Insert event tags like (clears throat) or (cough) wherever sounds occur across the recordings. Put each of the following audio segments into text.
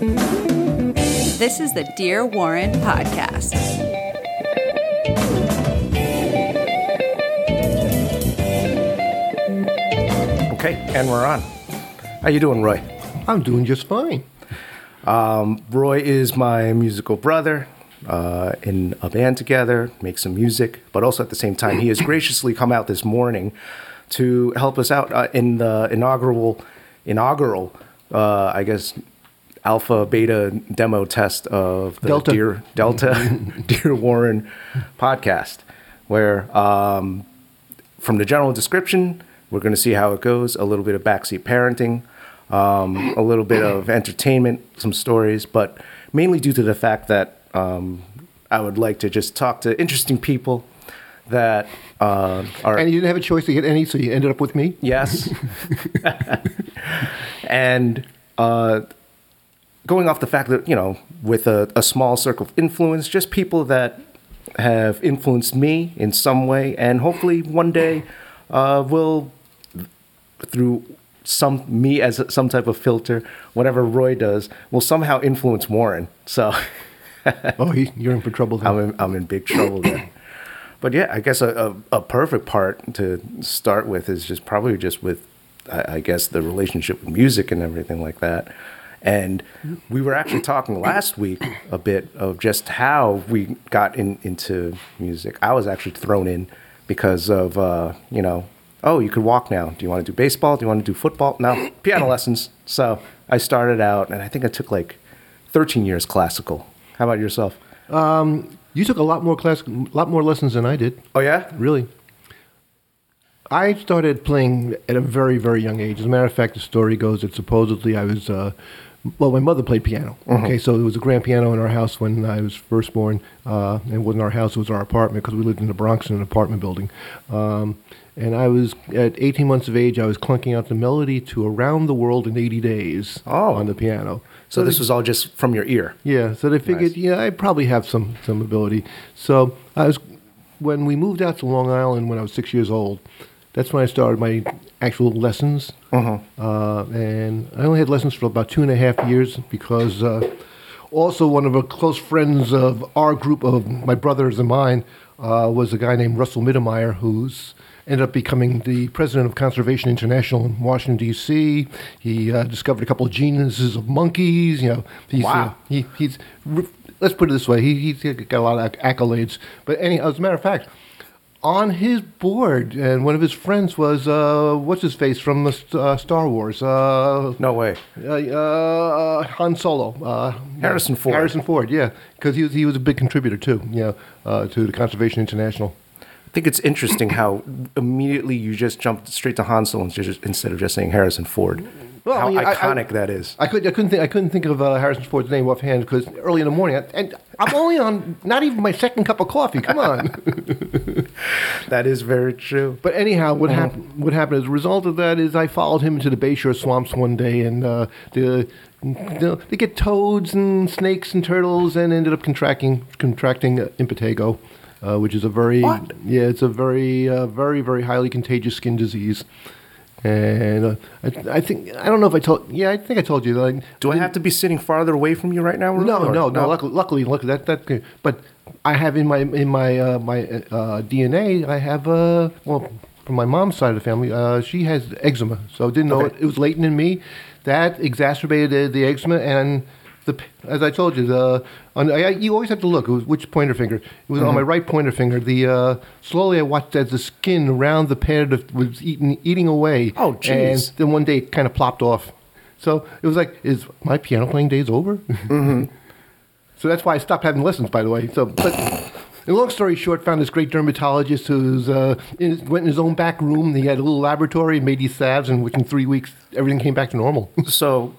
This is the Dear Warren podcast. Okay, and we're on. How you doing, Roy? I'm doing just fine. Roy is my musical brother. Uh, in a band together, make some music, but also at the same time, he has graciously come out this morning to help us out uh, in the inaugural, inaugural, uh, I guess, alpha beta demo test of the Delta. Dear Delta (laughs) Dear Warren podcast, where um, from the general description, we're going to see how it goes. A little bit of backseat parenting, um, a little bit of entertainment, some stories, but mainly due to the fact that um, I would like to just talk to interesting people that uh, are And you didn't have a choice to get any, so you ended up with me. Yes. (laughs) (laughs) and uh, going off the fact that, you know, with a, a small circle of influence, just people that have influenced me in some way, and hopefully one day uh, will, through some me as some type of filter, whatever Roy does, will somehow influence Warren. So (laughs) Oh, he, you're in for trouble. Then. I'm in, I'm in big trouble there. But yeah, I guess a, a, a perfect part to start with is just probably just with, I, I guess, the relationship with music and everything like that. And we were actually talking last week a bit of just how we got in, into music. I was actually thrown in because of, uh, you know, oh, you could walk now. Do you want to do baseball? Do you want to do football? No, (clears throat) piano lessons. So I started out, and I think I took like 13 years classical. How about yourself? you took a lot more class, a lot more lessons than I did. Oh, yeah? Really. I started playing at a very, very young age. As a matter of fact, the story goes that supposedly I was, uh, well, my mother played piano. Okay, so there was a grand piano in our house when I was first born. Uh, it wasn't our house, it was our apartment because we lived in the Bronx in an apartment building. Um, and I was, at 18 months of age, I was clunking out the melody to Around the World in 80 Days Oh. on the piano. So this was all just from your ear. Yeah, so they figured, Nice. yeah, I probably have some some ability. So I was when we moved out to Long Island when I was six years old. That's when I started my actual lessons, uh and I only had lessons for about two and a half years because uh, also one of the close friends of our group of my brothers and mine uh, was a guy named Russell Mittermeier, who's ended up becoming the president of Conservation International in Washington D.C. He uh, discovered a couple of genuses of monkeys. You know, he's, Wow. uh, he, he's let's put it this way, he, he's got a lot of accolades. But any, as a matter of fact, on his board, and one of his friends was uh, what's his face from the uh, Star Wars, uh, No way. uh, uh, Han Solo, uh, Harrison Ford. Harrison Ford, yeah, because he was he was a big contributor too, know, uh, to the Conservation International. I think it's interesting how immediately you just jumped straight to Han Solo instead of just saying Harrison Ford. Well, how I mean, I- I- iconic that is. I could I couldn't think I couldn't think of uh, Harrison Ford's name offhand because early in the morning, and I'm only on not even my second cup of coffee. Come on. (laughs) That is very true. But anyhow, what Uh-huh. happened? What happened as a result of that is I followed him into the Bayshore swamps one day, and uh, the, the they get toads and snakes and turtles, and ended up contracting contracting uh, impetigo, uh, which is a very What? yeah, it's a very uh, very very highly contagious skin disease. And uh, I, I think I don't know if I told yeah I think I told you. I, Do I have to be sitting farther away from you right now? Ruth, no, or- no, no. Luckily, luckily, luckily that that. But I have in my in my uh, my uh, DNA. I have uh, well from my mom's side of the family. Uh, she has eczema, so didn't know Okay. it, it was latent in me. That exacerbated the, the eczema and. The, as I told you, the on, I, you always have to look. Which pointer finger? It was on my right pointer finger. The uh, slowly I watched as the skin around the pad was eating eating away. Oh, jeez. And then one day it kind of plopped off. So it was like, is my piano playing days over? (laughs) So that's why I stopped having lessons, by the way. So, but in long story short, found this great dermatologist who's uh, went in his own back room. He had a little laboratory, made these salves, and within three weeks, everything came back to normal. So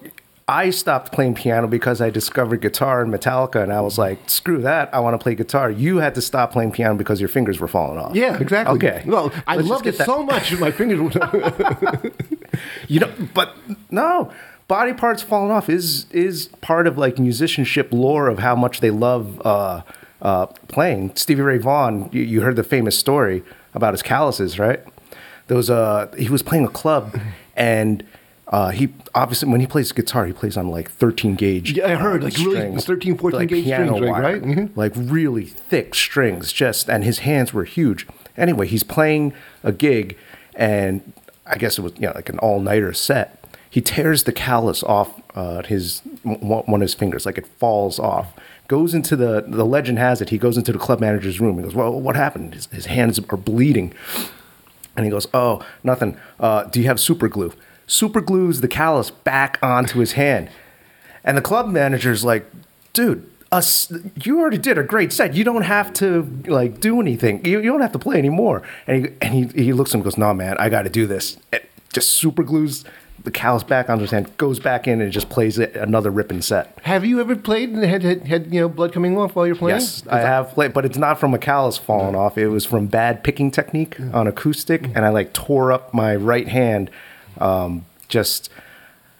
I stopped playing piano because I discovered guitar and Metallica, and I was like, screw that. I want to play guitar. You had to stop playing piano because your fingers were falling off. yeah, exactly. Okay. Well, I Let's loved it that- so much, my fingers. Were (laughs) You know, but no, body parts falling off is is part of like musicianship lore of how much they love uh, uh, playing. Stevie Ray Vaughan, you, you heard the famous story about his calluses, right? There was a he was playing a club, and Uh, he obviously when he plays guitar, he plays on like 13 gauge. Yeah, I heard, uh, like, really 13, 14 gauge piano strings, wire, right? Mhm. Like really thick strings, just and his hands were huge. Anyway, he's playing a gig, and I guess it was you know like an all nighter set. He tears the callus off uh, his one one of his fingers, like it falls off. Goes into the the legend has it he goes into the club manager's room. He goes, "Well, what happened? His, his hands are bleeding." And he goes, "Oh, nothing. Uh, do you have super glue?" Super glues the callus back onto his hand, and the club manager's like, "Dude, us, you already did a great set. You don't have to like do anything. You, you don't have to play anymore." And he and he, he looks at him and goes, "No, man, I got to do this." And just super glues the callus back onto his hand, goes back in, and just plays it another ripping set. Have you ever played and had, had, had you know blood coming off while you're playing? Yes, I have played, but it's not from a callus falling off. It was from bad picking technique on acoustic, mm. and I like tore up my right hand. Um, just,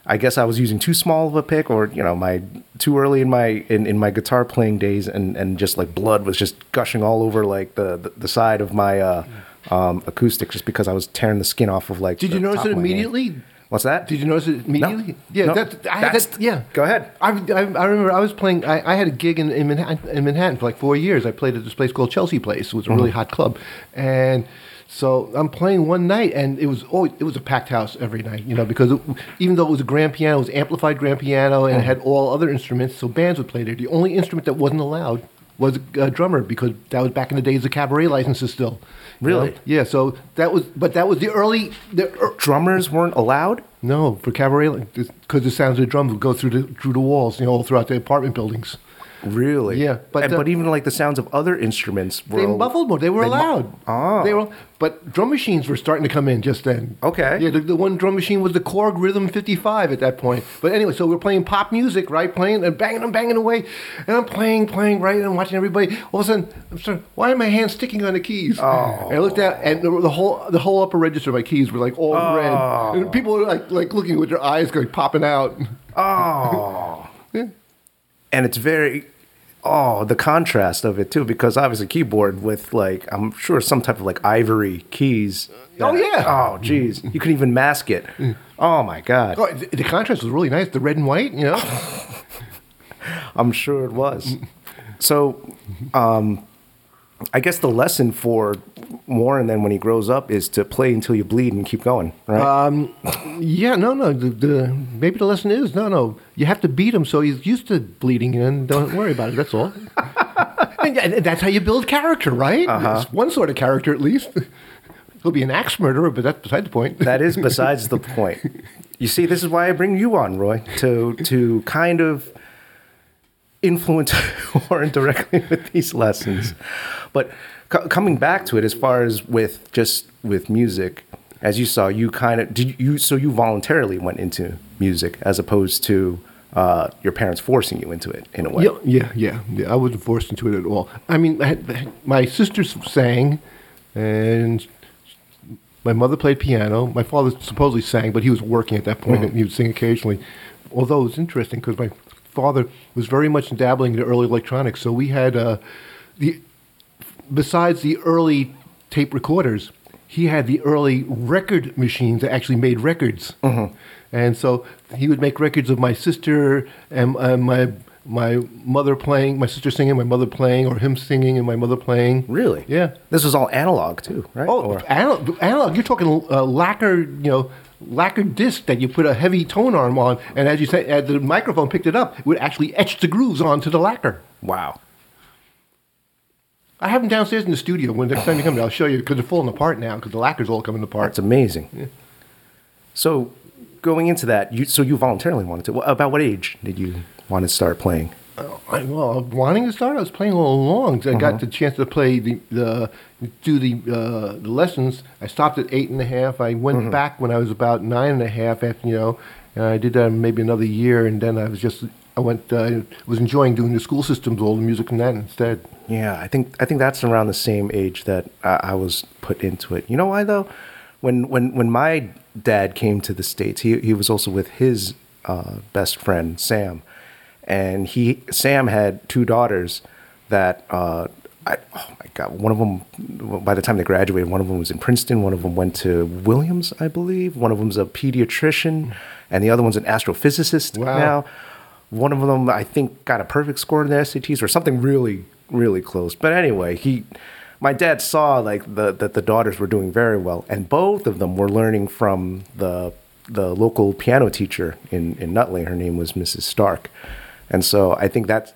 I guess I was using too small of a pick, or you know, my too early in my in, in my guitar playing days, and and just like blood was just gushing all over like the the, the side of my uh, um, acoustic, just because I was tearing the skin off of like. Did you notice it hand. immediately? What's that? Did you notice it immediately? Yeah, No. that, I That's- that, yeah. Go ahead. I, I, I remember I was playing. I, I had a gig in, in, Manhattan, in Manhattan for like four years. I played at this place called Chelsea Place. It was a really hot club, and so I'm playing one night, and it was oh, it was a packed house every night. You know, because it, even though it was a grand piano, it was amplified grand piano, and it had all other instruments, so bands would play there. The only instrument that wasn't allowed was a drummer because that was back in the days of cabaret licenses still. you know? Really? Yeah. So that was, but that was the early. The, er, Drummers weren't allowed. no, for cabaret, because the sounds of the drums would go through the through the walls, you know, all throughout the apartment buildings. Really? Yeah, but, uh, but even like the sounds of other instruments were They muffled more. They were they mu- allowed. Oh. They were, but drum machines were starting to come in just then. Okay. Yeah, the, the one drum machine was the Korg Rhythm 55 at that point. But anyway, so we're playing pop music, right? Playing and banging and banging away, and I'm playing, playing, right, and I'm watching everybody. All of a sudden, I'm sorry, why are my hands sticking on the keys? Oh. And I looked out, and the, the whole the whole upper register of my keys were like all red, and people were like like looking with their eyes going popping out. Oh. (laughs) Yeah. And it's very oh, the contrast of it too, because obviously keyboard with like I'm sure some type of like ivory keys. Oh, yeah. Oh geez. You can even mask it. Oh my god. Oh, the, the contrast was really nice, the red and white, you know. (laughs) I'm sure it was. So um I guess the lesson for Warren then when he grows up is to play until you bleed and keep going, right? Yeah, no, no. The, the maybe the lesson is no, no. You have to beat him so he's used to bleeding, and don't worry about it. That's all. (laughs) and, and that's how you build character, right? Uh-huh. One sort of character at least. He'll be an axe murderer, but that's beside the point. That is besides the point. You see, this is why I bring you on, Roy, to to kind of influence (laughs) Warren directly (laughs) with these lessons. But co- coming back to it, as far as with just with music, as you saw, you kind of did you so you voluntarily went into music as opposed to uh, your parents forcing you into it in a way. Yeah, yeah, yeah, yeah. I wasn't forced into it at all. I mean, I had, my sisters sang, and my mother played piano. My father supposedly sang, but he was working at that point, and he would sing occasionally. Although it was interesting because my father was very much dabbling in early electronics, so we had uh, the besides the early tape recorders, he had the early record machines that actually made records. And so he would make records of my sister and my my mother playing, my sister singing, my mother playing, or him singing and my mother playing. Really? Yeah. This was all analog too, right? Oh, Or- analog, analog. You're talking uh, lacquer, you know, lacquer disc that you put a heavy tone arm on, and as you say, as the microphone picked it up, it would actually etch the grooves onto the lacquer. wow. I have them downstairs in the studio. When next time you come, I'll show you because they're falling apart now because the lacquer's all coming apart. That's amazing. So, going into that, you so you voluntarily wanted to. About what age did you want to start playing? I, well, wanting to start, I was playing all along. I Uh-huh. got the chance to play the, the do the uh, the lessons. I stopped at eight and a half. I went Mm-hmm. back when I was about nine and a half. After you know, and I did that maybe another year, and then I was just I went uh, was enjoying doing the school systems, all the music and that instead. Yeah, I think I think that's around the same age that I, I was put into it. You know why though? When when when my dad came to the states, he he was also with his uh, best friend Sam, and he Sam had two daughters that uh, I, oh my god, one of them. By the time they graduated, one of them was in Princeton. One of them went to Williams, I believe. One of them's a pediatrician, and the other one's an astrophysicist Wow. now. One of them, I think, got a perfect score in the SATs or something really, really close. But anyway, he, my dad saw like the that the daughters were doing very well, and both of them were learning from the the local piano teacher in in Nutley. Her name was Mrs. Stark, and so I think that's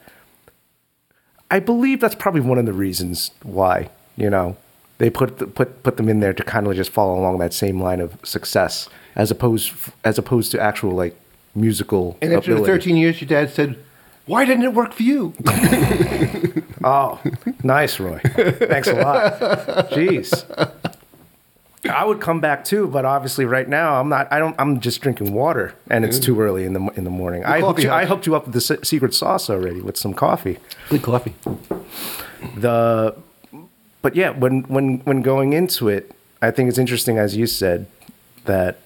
I believe that's probably one of the reasons why you know they put the, put put them in there to kind of just follow along that same line of success, as opposed as opposed to actual like musical. And after the ability. 13 years, your dad said, "Why didn't it work for you?" (laughs) Oh, nice, Roy. Thanks a lot. Jeez. I would come back too, but obviously right now I'm not. I don't. I'm just drinking water, and it's too early in the in the morning. I hooked, you, I house. hooked you up with the se- secret sauce already with some coffee. Good coffee. the but yeah when when when going into it i think it's interesting as you said that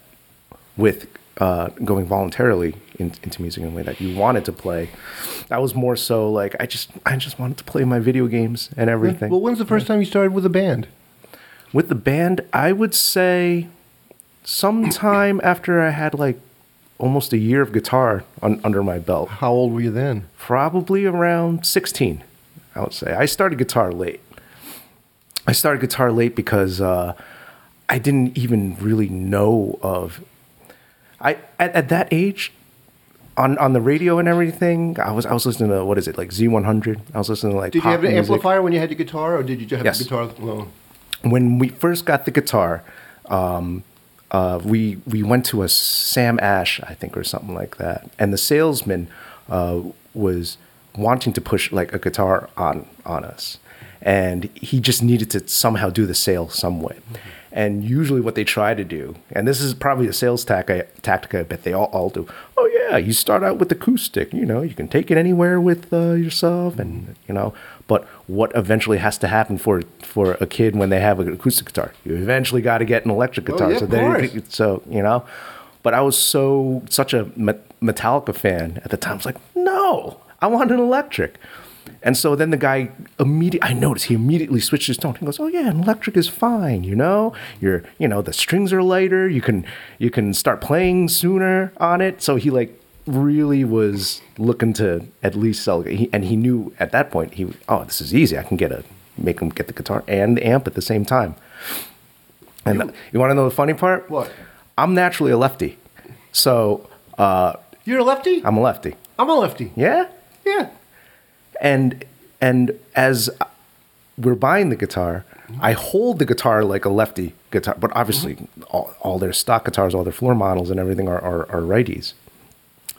with uh, going voluntarily in, into music in a way that you wanted to play. That was more so like i just i just wanted to play my video games and everything. Well, when's the first time you started with a band? with the band i would say sometime (laughs) after i had like almost a year of guitar on, under my belt. How old were you then? probably around 16 i would say. I started guitar late. I started guitar late because uh, i didn't even really know of i at, at that age on, on the radio and everything i was i was listening to what is it like z100 i was listening to like Did you have an music. amplifier when you had your guitar, or did you just have Yes. the guitar alone? when we first got the guitar, um, uh, we we went to a Sam Ash, I think, or something like that, and the salesman uh, was wanting to push like a guitar on on us, and he just needed to somehow do the sale some way. And usually, what they try to do, and this is probably a sales tactic, tactic I bet they all, all do. Oh yeah, you start out with acoustic. You know, you can take it anywhere with uh, yourself, and you know. But what eventually has to happen for for a kid when they have an acoustic guitar? You eventually got to get an electric Oh, guitar. yeah, so so you know. But I was so such a Metallica fan at the time. I was like, no, I want an electric. And so then the guy immediately, I noticed he immediately switched his tone. He goes, "Oh yeah, an electric is fine. You know, you're, you know, the strings are lighter. You can, you can start playing sooner on it." So he like really was looking to at least sell. He, and he knew at that point he, oh, this is easy. I can get a make him get the guitar and the amp at the same time. And you, you want to know the funny part? What? I'm naturally a lefty, so uh, You're a lefty. I'm a lefty. I'm a lefty. Yeah Yeah. And and as we're buying the guitar, I hold the guitar like a lefty guitar, but obviously all, all their stock guitars, all their floor models, and everything are are, are righties.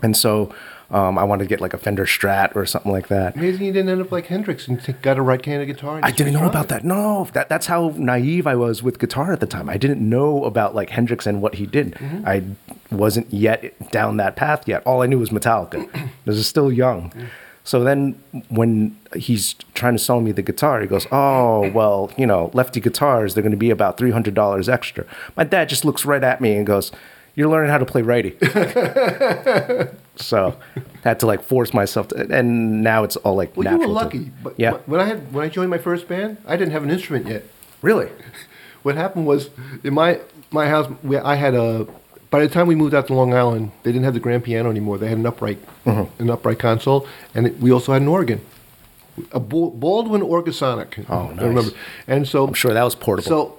And so um, I wanted to get like a Fender Strat or something like that. Amazing you didn't end up like Hendrix and t- got a right hand of guitar. I didn't know about that. No, that, that's how naive I was with guitar at the time. I didn't know about like Hendrix and what he did. I wasn't yet down that path yet. All I knew was Metallica. (clears throat) I was still young. So then when he's trying to sell me the guitar, he goes, "Oh, well, you know, lefty guitars, they're going to be about $300 extra." My dad just looks right at me and goes, "You're learning how to play righty." (laughs) so, had to like force myself to and now it's all like Well, you were natural to- lucky. But yeah. when I had when I joined my first band, I didn't have an instrument yet. Really? (laughs) What happened was in my my house, we, I had a. By the time we moved out to Long Island, they didn't have the grand piano anymore. They had an upright, Mm-hmm. an upright console, and it, we also had an organ, a Baldwin Orgasonic. Oh, I nice. remember. And so I'm sure that was portable. So,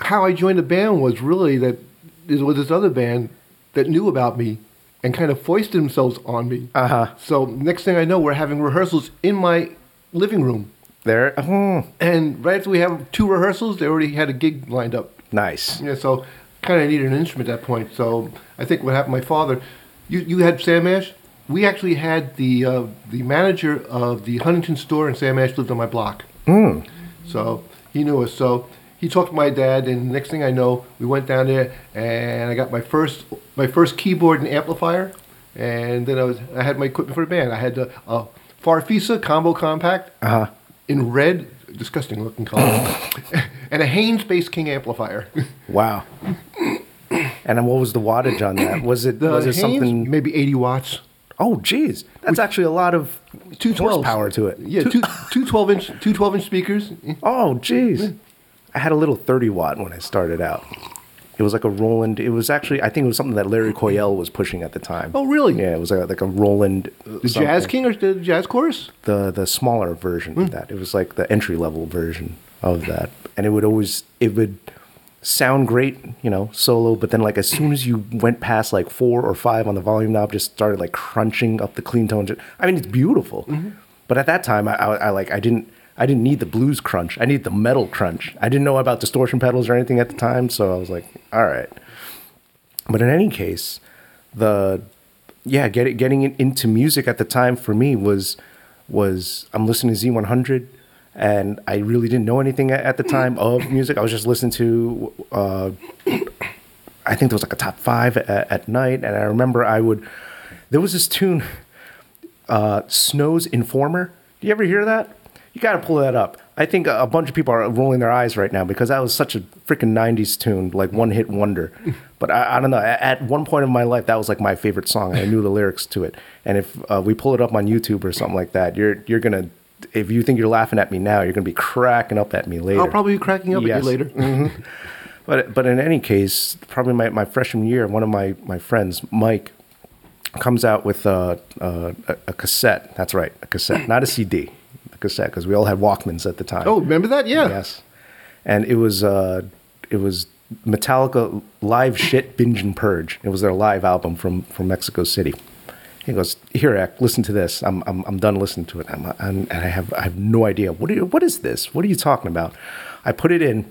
how I joined the band was really that there was this other band that knew about me and kind of foisted themselves on me. Uh-huh. So next thing I know, we're having rehearsals in my living room, there, hmm, and right after we have two rehearsals, they already had a gig lined up. nice. Yeah, so kind of needed an instrument at that point. So I think what happened, my father, you, you had Sam Ash. We actually had the uh, the manager of the Huntington store, and Sam Ash lived on my block. So he knew us. So he talked to my dad, and next thing I know, we went down there, and I got my first my first keyboard and amplifier, and then I was I had my equipment for the band. I had a, a Farfisa combo compact Uh-huh. in red, disgusting looking color, (coughs) and a Haynes Bass King amplifier. (laughs) Wow. And what was the wattage on that? Was it The was it Haynes, something? maybe 80 watts. Oh, geez, that's actually a lot of Two 12s. horsepower to it. Yeah, two, two 12 inch two 12 inch speakers. Oh, geez. I had a little 30 watt when I started out. It was like a Roland. It was actually, I think it was something that Larry Coryell was pushing at the time. Oh, really? Yeah, it was like a, like a Roland. uh, The Jazz King or the Jazz Chorus? The the smaller version Hmm. of that. It was like the entry level version of that, and it would always it would sound great, you know, solo. But then like as soon as you went past like four or five on the volume knob, just started like crunching up the clean tones. I mean, it's beautiful. Mm-hmm. But at that time, I, I, I like I didn't I didn't need the blues crunch. I needed the metal crunch. I didn't know about distortion pedals or anything at the time, so I was like, all right. But in any case, the yeah, get, getting in- into music at the time for me was was I'm listening to Z100, and I really didn't know anything at, the time of (coughs) music. I was just listening to. Uh, I think there was like a top five at, at night, and I remember I would. There was this tune, uh, Snow's Informer. Do you ever hear that? You got to pull that up. I think a bunch of people are rolling their eyes right now because that was such a freaking '90s tune, like one hit wonder. (laughs) But I, I don't know. At, one point in my life, that was like my favorite song. I knew the lyrics to it, and if uh, we pull it up on YouTube or something like that, you're you're gonna. If you think you're laughing at me now, you're gonna be cracking up at me later. I'll probably be cracking up Yes. at you later. (laughs) But but in any case, probably my, my freshman year, one of my, my friends, Mike, comes out with a, a, a cassette. That's right, a cassette, not a CD, cassette, because we all had Walkmans at the time. Oh, remember that? Yeah. yes, and it was uh, it was Metallica live shit binge and purge. It was their live album from from Mexico City. He goes, "Here, Ek, listen to this. I'm I'm, I'm done listening to it. I'm, I'm, and I have I have no idea what are you, what is this? What are you talking about?" I put it in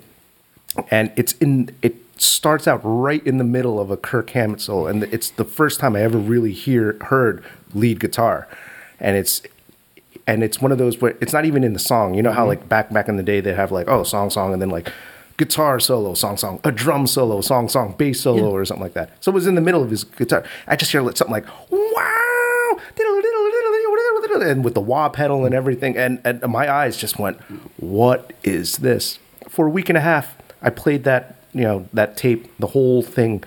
and it's in it starts out right in the middle of a Kirk Hammett solo, and it's the first time I ever really hear heard lead guitar, and it's and it's one of those where it's not even in the song. You know how mm-hmm. like back back in the day they have like oh song song and then like guitar solo song song a drum solo song song bass solo or something like that. So it was in the middle of his guitar. I just hear something like wow and with the wah pedal and everything and, and my eyes just went what is this for a week and a half i played that you know that tape the whole thing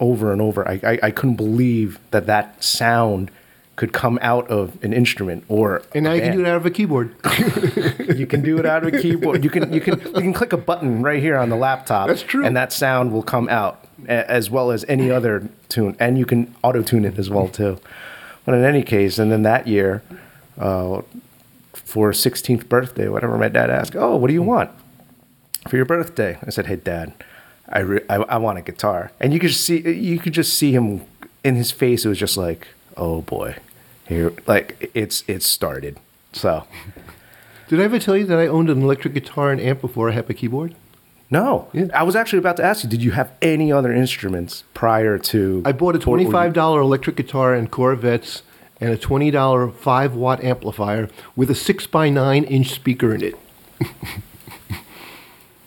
over and over i, I, I couldn't believe that that sound could come out of an instrument or And now you can do it out of a keyboard. (laughs) you can do it out of a keyboard. You can you can you can click a button right here on the laptop That's true. and that sound will come out as well as any other tune and you can auto tune it as well too. But in any case and then that year uh, for 16th birthday whatever my dad asked oh what do you want for your birthday? I said hey dad i re- I, I want a guitar. And you could just see you could just see him in his face. It was just like oh boy here like it's it's started so Did I ever tell you that I owned an electric guitar and amp before I had a keyboard? No, Yeah. I was actually about to ask you. Did you have any other instruments prior to? I bought a or- or you- twenty-five dollar electric guitar and Corvettes and a twenty dollar five watt amplifier with a six by nine inch speaker in it. (laughs)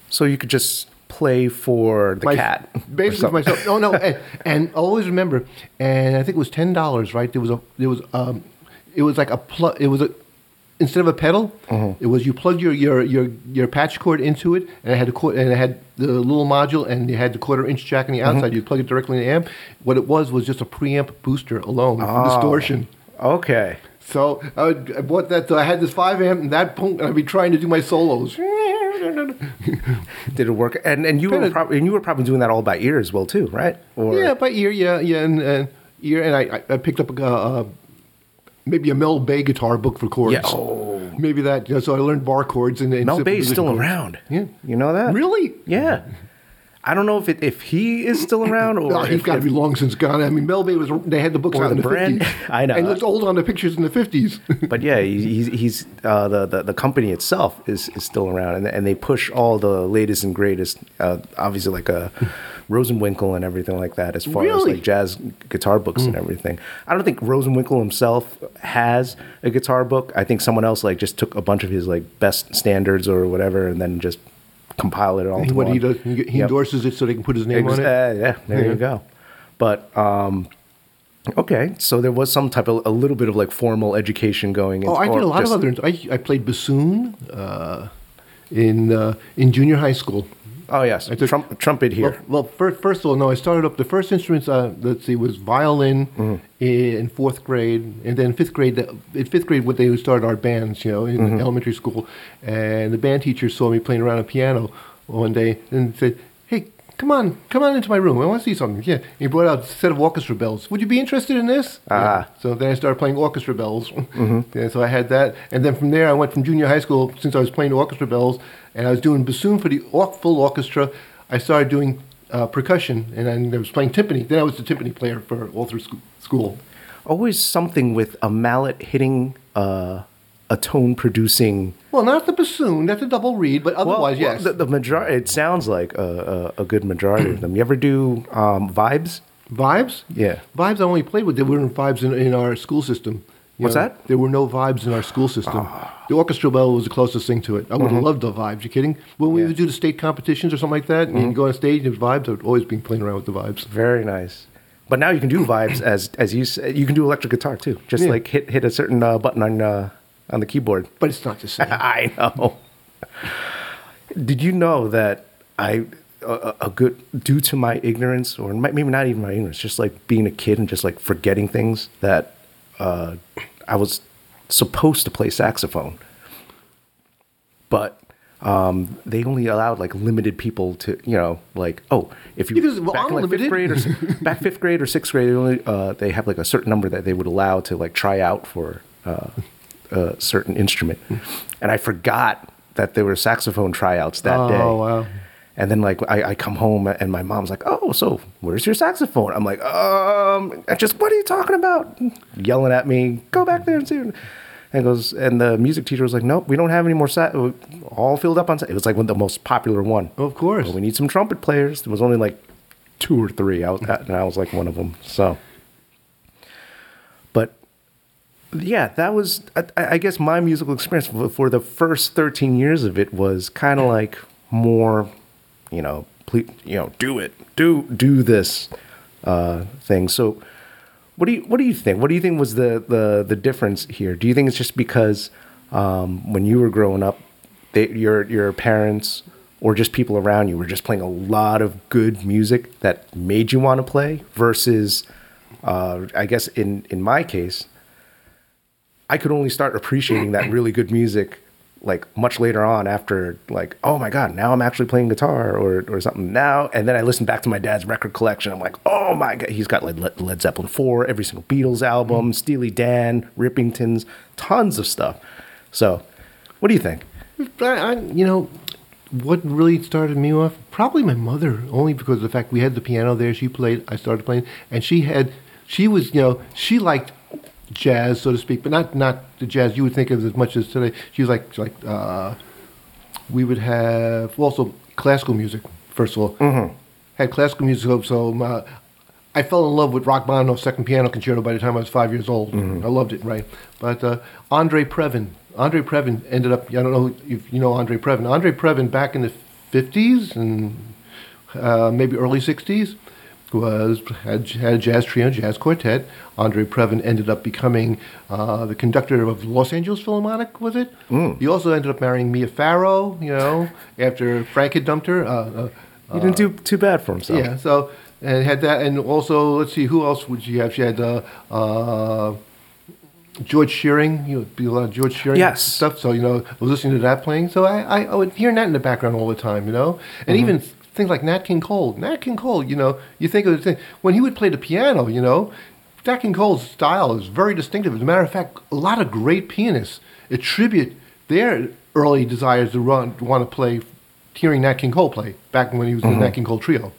So you could just play for the My- cat. Basically, something. myself. No, no, and, and always remember. And I think it was ten dollars, right? There was a there was um, it was like a plug. It was a instead of a pedal, Mm-hmm. it was you plugged your, your your your patch cord into it, and it had a qu- and it had the little module, and you had the quarter inch jack on the Mm-hmm. outside. You plug it directly in the amp. What it was was just a preamp booster alone Oh. distortion. Okay. So I, would, I bought that. So I had this five amp, and that punk, and I'd be trying to do my solos. Did it work? And and you were probably and you were probably doing that all by ear as well too, right? Or Yeah, by ear, yeah, yeah, and, and ear, and I, I- picked up a, uh, maybe a Mel Bay guitar book for chords. Yeah. Oh. maybe that. Know, so I learned bar chords and, and Mel Bay's still chords. around. Yeah. You know that? Really? Yeah. I don't know if it, if he is still (laughs) around or Oh, he's got to be long since gone. I mean, Mel Bay was. They had the books out in the the brand. 50s. (laughs) I know. And looked old on the pictures in the 50s. (laughs) but yeah, he's, he's, he's uh, the, the the company itself is, is still around, and, and they push all the latest and greatest. Uh, obviously, like a Rosenwinkel and everything like that, as far as like jazz guitar books and everything. I don't think Rosenwinkel himself has a guitar book. I think someone else like just took a bunch of his like best standards or whatever, and then just compiled it all. into what he does, he, he Yep. endorses it so they can put his name Ex- on it. uh, yeah, there you go. But um, okay, so there was some type of a little bit of like formal education going. Oh, into- I did a lot of other. I, I played bassoon uh, in uh, in junior high school. Oh yes, I took- Trump, trumpet here. Well, well first, first of all, no, I started up, the first instruments, uh, let's see, was violin Mm-hmm. in fourth grade. And then fifth grade, the- in fifth grade, what they would start our bands, you know, in Mm-hmm. elementary school. And the band teacher saw me playing around a piano one day and said, hey, come on, come on into my room. I want to see something. Yeah. He brought out a set of orchestra bells. Would you be interested in this? Ah. Mm-hmm. Yeah. So then I started playing orchestra bells. (laughs) Yeah, so I had that. And then from there, I went from junior high school, since I was playing orchestra bells, and I was doing bassoon for the full orchestra, I started doing uh, percussion, and then I was playing timpani. Then I was the timpani player for all through school. Always something with a mallet hitting uh, a tone producing. Well, not the bassoon, that's a double reed, but otherwise, well, yes. The, the majority. It sounds like a, a, a good majority of them. You ever do um, vibes? Vibes? Yeah. Vibes I only played with, there weren't vibes in, in our school system. What's that? Ah. There were no vibes in our school system. The orchestra bell was the closest thing to it. I would have loved the vibes. You kidding? When we Mm-hmm. Yeah. would do the state competitions or something like that, and you go on stage, there's vibes. I would always be playing around with the vibes. Very nice. But now you can do vibes as as you said. You can do electric guitar too. Just Yeah. like hit hit a certain uh, button on uh, on the keyboard. But it's not the same. (laughs) I know. Did you know that I a- a good due to my ignorance or maybe not even my ignorance, just like being a kid and just like forgetting things that uh, I was supposed to play saxophone, but um, they only allowed like limited people to you know like oh if you Because, well, back in like fifth grade or (laughs) back fifth grade or sixth grade they only uh, they have like a certain number that they would allow to like try out for uh, a certain instrument, and I forgot that there were saxophone tryouts that day. Oh, day. wow. And then like I, I come home and my mom's like, "Oh, so where's your saxophone?" I'm like, "Um, I just what are you talking about?" Yelling at me, "Go back there and see." And goes, and the music teacher was like, "Nope, we don't have any more sa- all filled up on." Sa-. It was like one of the most popular one. Of course. But we need some trumpet players. There was only like two or three. out, and I was like one of them. So, but yeah, that was I, I guess my musical experience for, for the first 13 years of it was kind of like more, you know, ple- you know, do it, do do this uh, thing. So, what do you what do you think? What do you think was the the the difference here? Do you think it's just because um, when you were growing up, they, your your parents or just people around you were just playing a lot of good music that made you want to play versus, uh, I guess in in my case, I could only start appreciating that really good music like much later on after like oh my god now I'm actually playing guitar or or something now and then I listen back to my dad's record collection I'm like oh my god he's got like Led, Led Zeppelin 4 every single Beatles album mm-hmm. Steely Dan Rippingtons tons of stuff so what do you think I, I, you know, what really started me off? Probably my mother, only because of the fact we had the piano there. She played, I started playing, and she had, she was, you know, she liked jazz, so to speak, but not not the jazz you would think of as much as today. She was like like uh, we would have also classical music. First of all, had classical music, so- so uh, I fell in love with Rachmaninoff's Second Piano Concerto by the time I was five years old. I loved it, right? But uh, Andre Previn, Andre Previn ended up. I don't know if you know Andre Previn. Andre Previn back in the fifties and uh, maybe early sixties was had, had a jazz trio, jazz quartet. Andre Previn ended up becoming uh, the conductor of Los Angeles Philharmonic. Was it? He also ended up marrying Mia Farrow. You know, after Frank had dumped her. Uh, uh, he didn't do too bad for himself yeah. So and had that, and also let's see, who else would she have? She had uh, uh, George Shearing. You know, be a lot of George Shearing Yes. stuff. So you know, I was listening to that playing. So I, I, I would hear that in the background all the time. You know, and even things like Nat King Cole. Nat King Cole. You know, you think of the thing when he would play the piano. You know, Nat King Cole's style is very distinctive. As a matter of fact, a lot of great pianists attribute their early desires to run want to play hearing Nat King Cole play back when he was in the mm-hmm. Nat King Cole trio.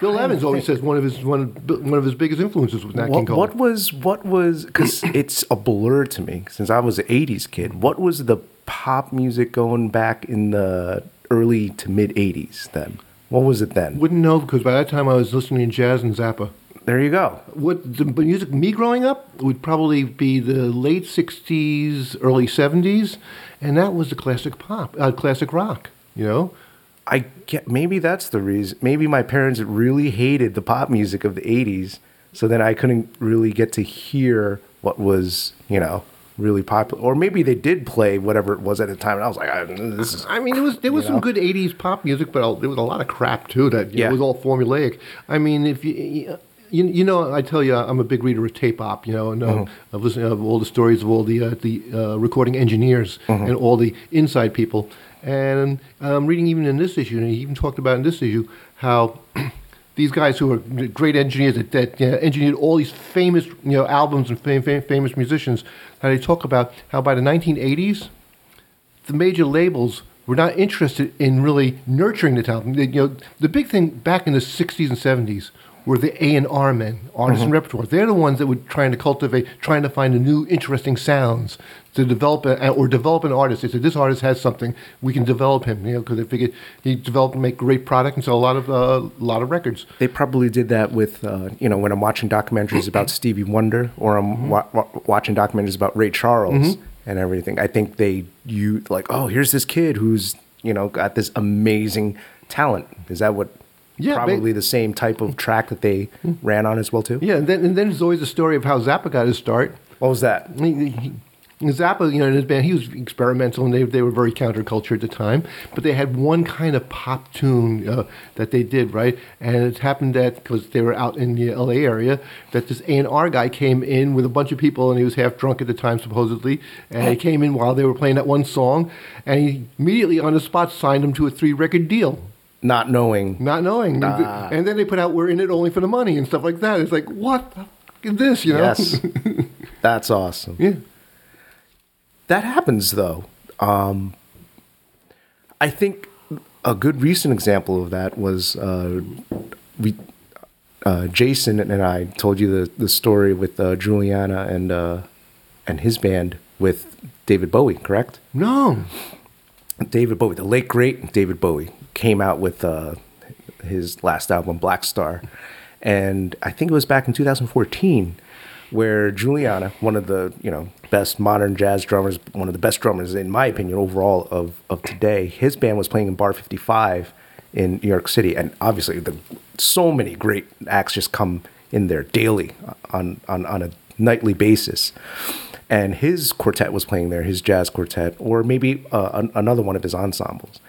Bill Evans always says one of his one of, one of his biggest influences was Nat King Cole. what was what was because it's a blur to me since I was an '80s kid. What was the pop music going back in the early to mid '80s? Then what was it then? Wouldn't know because by that time I was listening to jazz and Zappa. There you go. What the music me growing up would probably be the late '60s, early '70s, and that was the classic pop, uh, classic rock. You know, I get maybe that's the reason. Maybe my parents really hated the pop music of the '80s, so then I couldn't really get to hear what was you know really popular, or maybe they did play whatever it was at the time, and I was like, I, "This is." I mean, there was there was some know? good '80s pop music, but there was a lot of crap too. That Yeah. was all formulaic. I mean, if you, you you know, I tell you, I'm a big reader of tape op. You know, and uh, Mm-hmm. I've listened to all the stories of all the uh, the uh, recording engineers Mm-hmm. and all the inside people. And I'm reading even in this issue, and he even talked about in this issue how. These guys who are great engineers that, that you know, engineered all these famous you know albums and fam- fam- famous musicians, how they talk about how by the 1980s, the major labels were not interested in really nurturing the talent. You know, the big thing back in the '60s and '70s were the A and R men, artists and repertoire. They're the ones that were trying to cultivate, trying to find the new, interesting sounds to develop a, or develop an artist. They said this artist has something, we can develop him. You know, because they figured he developed and make great product and sell a lot of uh, a lot of records. They probably did that with, uh, you know, when I'm watching documentaries about (clears throat) Stevie Wonder or I'm wa- wa- watching documentaries about Ray Charles and everything. I think they you like, oh, here's this kid who's you know got this amazing talent. Is that what? Yeah, ba- probably the same type of track that they ran on as well too. Yeah, and then, and then there's always the story of how Zappa got his start. What was that? He- he- Zappa, you know, in his band, he was experimental, and they they were very counterculture at the time. But they had one kind of pop tune uh, that they did, right? And it happened that because they were out in the L.A. area, that this A and R guy came in with a bunch of people, and he was half drunk at the time, supposedly. And he (laughs) came in while they were playing that one song, and he immediately on the spot signed them to a three record deal. Not knowing. Not knowing, Ah. and then they put out "We're in it only for the money" and stuff like that. It's like, what the f- is this? You know? Yes, (laughs) that's awesome. yeah. That happens though. Um, I think a good recent example of that was uh, we. Uh, Jason and I told you the, the story with uh, Guiliana and uh, and his band with David Bowie, correct? No. David Bowie, the late great David Bowie, came out with uh, his last album, Black Star, and I think it was back in 2014, where Guiliana, one of the you know best modern jazz drummers, one of the best drummers in my opinion overall of of today, his band was playing in Bar 55 in New York City, and obviously the so many great acts just come in there daily on on on a nightly basis. And his quartet was playing there, his jazz quartet, or maybe uh, an, another one of his ensembles.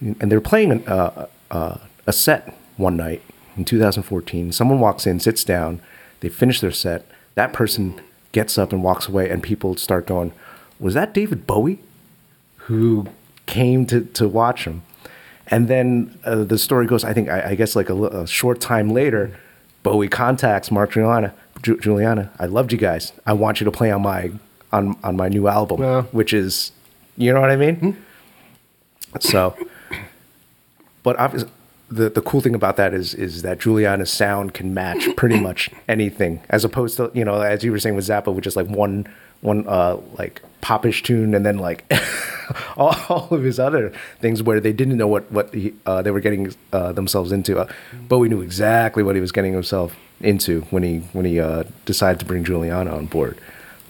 And they were playing an, uh, uh, a set one night in 2014. Someone walks in, sits down, they finish their set. That person gets up and walks away, and people start going, Was that David Bowie who came to, to watch him? And then uh, the story goes, I think, I, I guess like a, a short time later, Bowie contacts Mark Guiliana. Ju- Guiliana, I loved you guys. I want you to play on my on on my new album, Yeah. which is, you know what I mean? So, but obviously, the the cool thing about that is is that Guiliana's sound can match (clears throat) pretty much anything, as opposed to you know, as you were saying with Zappa, which is like one one uh like popish tune, and then like (laughs) all, all of his other things where they didn't know what what he, uh, they were getting uh, themselves into. Uh, Bowie knew exactly what he was getting himself into when he when he uh, decided to bring Guiliana on board.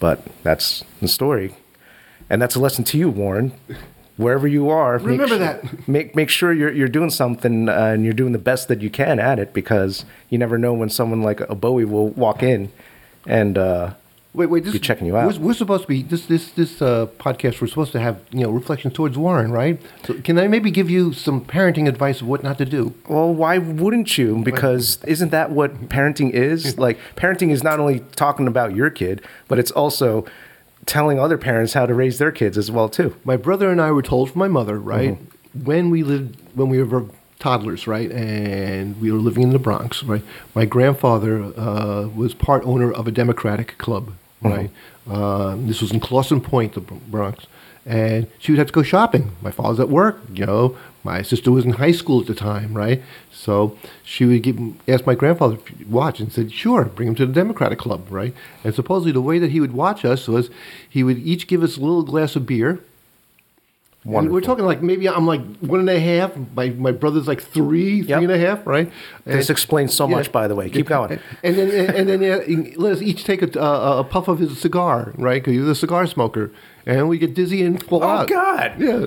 But that's the story, and that's a lesson to you, Warren. Wherever you are, Remember su- that. (laughs) Make make sure you're you're doing something uh, and you're doing the best that you can at it because you never know when someone like a Bowie will walk in and uh, Wait, wait. This, Be checking you out. We're, we're supposed to be this this this uh, podcast. We're supposed to have you know reflections towards Warren, right? So can I maybe give you some parenting advice of what not to do? Well, why wouldn't you? Because isn't that what parenting is? (laughs) Like, parenting is not only talking about your kid, but it's also telling other parents how to raise their kids as well too. My brother and I were told from my mother, right, Mm-hmm. when we lived when we were toddlers, right, and we were living in the Bronx, right. My grandfather uh, was part owner of a Democratic club, Mm-hmm. right. Uh, this was in Clason Point, the Bronx, and she would have to go shopping. My father's at work, you know. My sister was in high school at the time, right? So she would give, ask my grandfather to watch and said, sure, bring him to the Democratic Club, right? And supposedly the way that he would watch us was he would each give us a little glass of beer, Wonderful. we're talking like maybe I'm like one and a half. My my brother's like three, three Yep. and a half, right? This And- explains so much, by the way. Keep going. And then and then yeah, let us each take a, a, a puff of his cigar, right? Because he's a cigar smoker, and we get dizzy and fall Oh out. God! Yeah.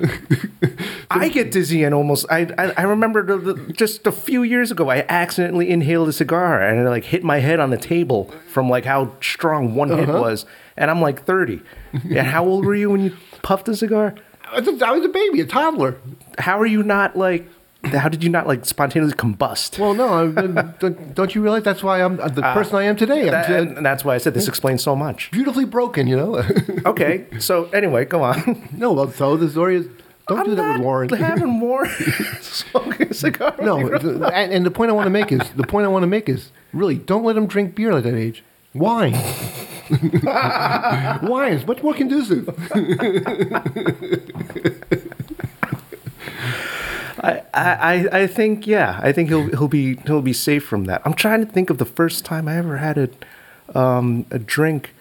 (laughs) I get dizzy and almost. I I, I remember the, the, just a few years ago, I accidentally inhaled a cigar and it like hit my head on the table from like how strong one hit Uh-huh. was, and I'm like 30. and how old were you when you puffed a cigar? I was a- I was a baby, a toddler. How are you not like? How did you not like spontaneously combust? Well, no, don't, don't you realize that's why I'm uh, the uh, person I am today? That- and that's why I said this explains so much. beautifully broken, you know. (laughs) Okay, so anyway, go on. no, well, so the story is don't do I'm that with Warren. having more smoking a cigar. no, the- and, and the point I want to make is the point I want to make is really don't let him drink beer at that age. Wine. (laughs) Wine is much more conducive. I, I, I think yeah, I think he'll he'll be he'll be safe from that. I'm trying to think of the first time I ever had a um, a drink.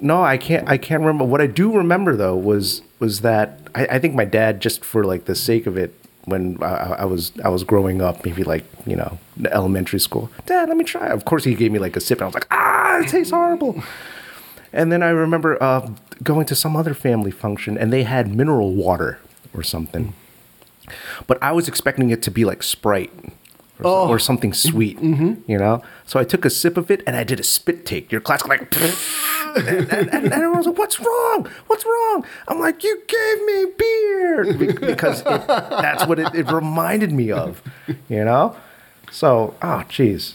No, I can't I can't remember. What I do remember though was was that I, I think my dad just for like the sake of it when I, I was I was growing up, maybe like you know elementary school. Dad, let me try. Of course, he gave me like a sip, and I was like, ah, it tastes horrible. And then I remember uh, going to some other family function, and they had mineral water or something but I was expecting it to be like Sprite or, Oh. or something sweet, you know. So I took a sip of it and I did a spit take. Your classic like, and, and, and, everyone was like, "What's wrong? What's wrong?" I'm like, "You gave me beer," Be- because it, that's what it, it reminded me of, you know. So, oh, jeez.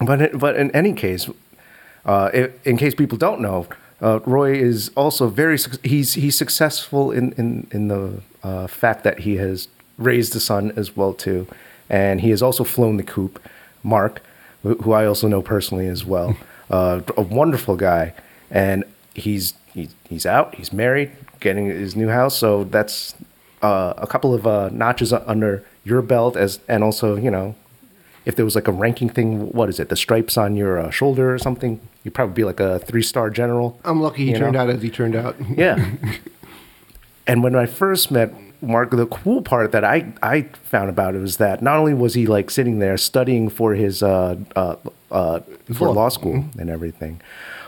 But it, but in any case, uh, i in case people don't know, uh, Roy is also very he's he's successful in in in the uh, fact that he has raised a son as well too, and he has also flown the coop. Mark, who I also know personally as well, uh, a wonderful guy, and he's he's he's out, he's married, getting his new house, so that's uh, a couple of uh, notches under your belt as and also you know if there was like a ranking thing, what is it? The stripes on your uh, shoulder or something? You'd probably be like a three star general. I'm lucky he turned know? out as he turned out. (laughs) Yeah. and when I first met Mark, the cool part that I, I found about it was that not only was he like sitting there studying for his uh, uh, uh, for Law. school and everything,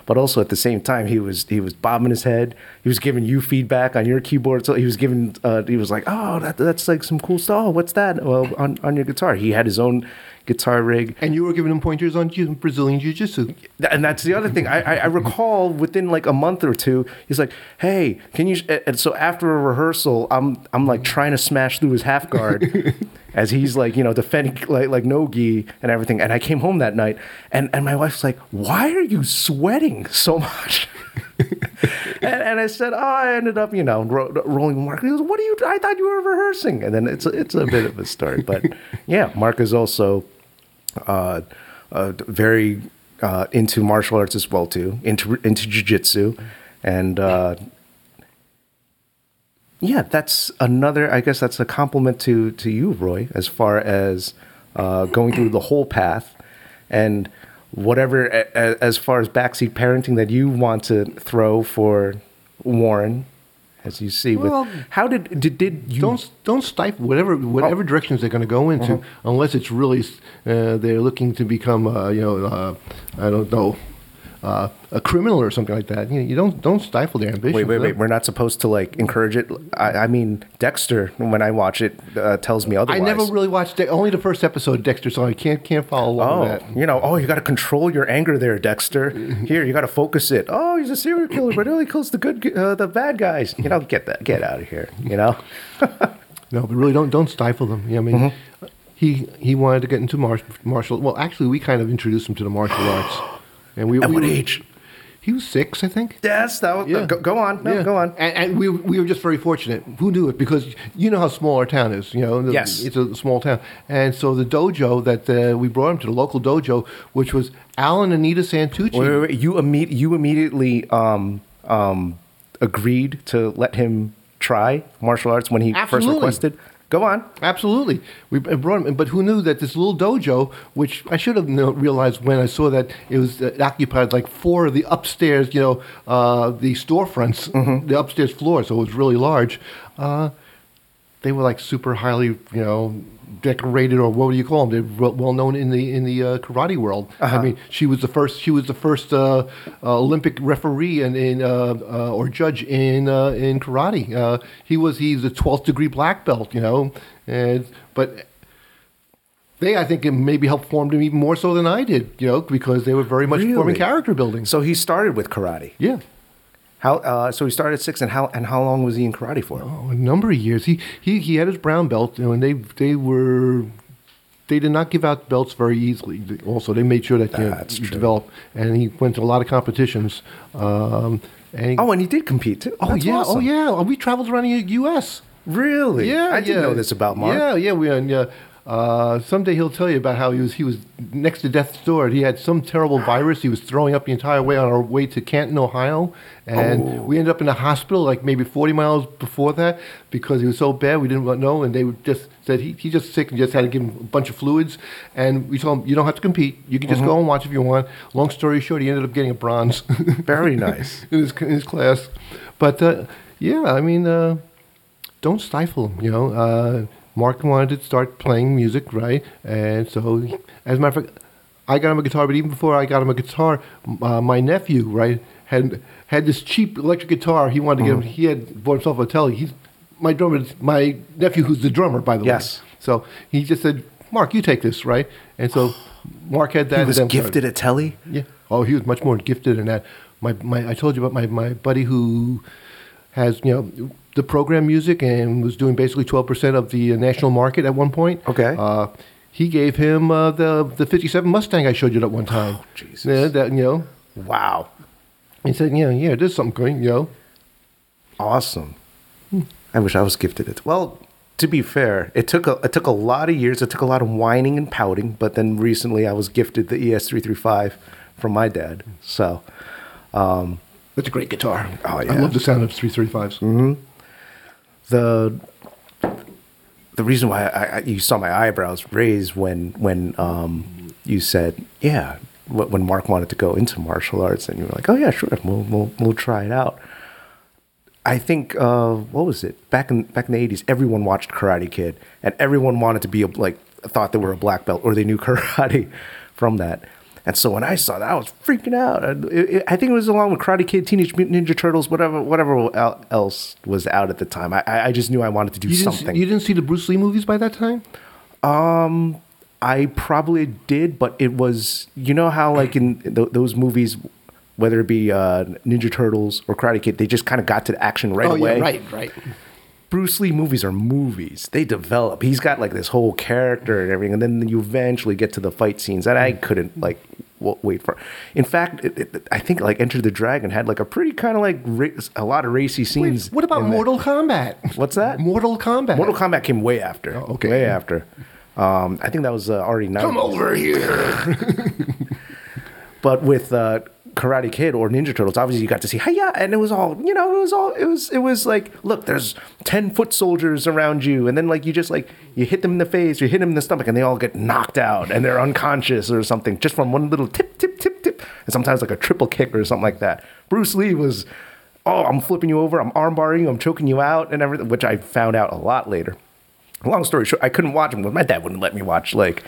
but also at the same time he was he was bobbing his head. He was giving you feedback on your keyboard. So he was giving uh, he was like, oh, that, that's like some cool stuff. Oh, what's that? Well, on on your guitar, he had his own guitar rig. And you were giving him pointers on Jiu- Brazilian Jiu Jitsu. And that's the other thing. I, I, I recall within like a month or two, he's like, "Hey, can you?" And so after a rehearsal, I'm I'm like trying to smash through his half guard, (laughs) as he's like you know defending like like no gi and everything. And I came home that night, and and my wife's like, "Why are you sweating so much?" (laughs) and, and I said, "Oh, I ended up you know ro- rolling Mark." He goes, "What are you? I thought you were rehearsing." And then it's a, it's a bit of a story, but yeah, Mark is also uh, uh, very uh, into martial arts as well too, into into jujitsu, and uh, yeah, that's another. I guess that's a compliment to to you, Roy, as far as uh, going through the whole path, and whatever as far as backseat parenting that you want to throw for Warren. As you see, with how did did, did you Don't don't stifle whatever whatever Oh. directions they're going to go into, Uh-huh. unless it's really uh, they're looking to become uh, you know uh, I don't know uh, a criminal or something like that. You, know, you don't don't stifle their ambition. Wait, wait, wait. We're not supposed to like encourage it. I, I mean, Dexter, when I watch it, uh, tells me otherwise. I never really watched De- only the first episode of Dexter, so I can't can't follow along Oh, that. you know, oh, you got to control your anger there, Dexter. (laughs) Here, you got to focus it. Oh, he's a serial killer, but he only kills the good, uh, the bad guys. You know, get that, get out of here. You know. (laughs) No, but really don't don't stifle them. Yeah, I mean, Mm-hmm. he he wanted to get into mar- martial. Well, actually, we kind of introduced him to the martial arts, and we At we what were- age? He was six, I think. Yes, that was, go, go on. No, Yeah. go on. And, and we, we were just very fortunate. Who knew it? Because you know how small our town is. You know, The- Yes. it's a small town. And so the dojo that uh, we brought him to, the local dojo, which was Alan Anita Santucci. Wait, wait, wait. You, imme- you immediately um, um, agreed to let him try martial arts when he first requested? Go on. Absolutely, we brought him. in, But who knew that this little dojo, which I should have realized when I saw that it was uh, it occupied like four of the upstairs, you know, uh, the storefronts, the upstairs floor, so it was really large. Uh, they were like super highly, you know, decorated, or what do you call them? They're well known in the in the uh, karate world. I mean, she was the first. She was the first uh, uh, Olympic referee and in, uh, uh, or judge in uh, in karate. Uh, he was he's a twelfth degree black belt, you know, and but. They, I think, it maybe helped form him even more so than I did, you know, because they were very much forming character building. So he started with karate. Yeah. How? Uh, so he started at six, and how? And how long was he in karate for? Oh, a number of years. He he he had his brown belt, you know, and they they were they did not give out belts very easily. Also, they made sure that you, That's you true. develop. And he went to a lot of competitions. Um, and he, Oh, and he did compete too. oh That's yeah, oh yeah. We traveled around the U.S. Really? Yeah, I didn't know this about Mark. Yeah, yeah. We and uh, uh, someday he'll tell you about how he was he was next to death's door. He had some terrible virus. He was throwing up the entire way on our way to Canton, Ohio, and Oh. we ended up in a hospital like maybe forty miles before that because he was so bad we didn't know, and they just said he he's just sick and just had to give him a bunch of fluids. And we told him you don't have to compete. You can just Mm-hmm. go and watch if you want. Long story short, he ended up getting a bronze. (laughs) Very nice. (laughs) in his, in his class. But uh, yeah, I mean, uh, don't stifle him. You know, uh, Mark wanted to start playing music, right? And so, as a matter of fact, I got him a guitar. But even before I got him a guitar, uh, my nephew, right, had had this cheap electric guitar. He wanted to get him. He had bought himself a telly. He's my drummer. My nephew, who's the drummer, by the Yes. way. So he just said, "Mark, you take this, right?" And so Mark had that. He was gifted a Telly. yeah. Oh, he was much more gifted than that. My, my, I told you about my, my buddy who has, you know, the program music and was doing basically 12% of the uh, national market at one point. Okay. Uh, he gave him uh, the, the 57 Mustang I showed you that one time. Oh, Jesus. Yeah, that, you know, Wow. he said, yeah, yeah, there's something going, you know. Awesome. I wish I was gifted it. Well, to be fair, it took a it took a lot of years. It took a lot of whining and pouting. But then recently, I was gifted the ES three three five from my dad. So That's a great guitar. Oh, yeah, I love the sound of 335s. The the reason why I, I, you saw my eyebrows raise when when um, you said yeah when Mark wanted to go into martial arts and you were like oh yeah sure we'll we'll, we'll try it out. I think uh, what was it back in back in the eighties? Everyone watched Karate Kid, and everyone wanted to be a, like thought they were a black belt or they knew (laughs) karate from that. And so when I saw that, I was freaking out. And it- it- I think it was along with Karate Kid, Teenage Mutant Ninja Turtles, whatever whatever else was out at the time. I, I just knew I wanted to do You didn't, something. you didn't see the Bruce Lee movies by that time? Um, I probably did, but it was you know how like in th- those movies, whether it be uh, Ninja Turtles or Karate Kid, they just kind of got to the action right away. Oh, right, right. Bruce Lee movies are movies. They develop. He's got like this whole character and everything, and then you eventually get to the fight scenes that I couldn't like wait for. In fact, it, it, I think like Enter the Dragon had like a pretty kind of like ra- a lot of racy scenes. Wait, what about. Mortal Kombat? What's that? Mortal Kombat. Mortal Kombat came way after. Oh, okay. way after. Um, I think that was uh, already 90s. Come over here. (laughs) But with uh, Karate Kid or Ninja Turtles, obviously you got to see hiya, and it was all you know. It was all it was. It was like, look, there's ten foot soldiers around you, and then like you just like you hit them in the face, you hit them in the stomach, and they all get knocked out, and they're unconscious or something just from one little tip, tip, tip, tip, and sometimes like a triple kick or something like that. Bruce Lee was, oh, I'm flipping you over, I'm armbarring you, I'm choking you out, and everything, which I found out a lot later long story short, I couldn't watch them my dad wouldn't let me watch like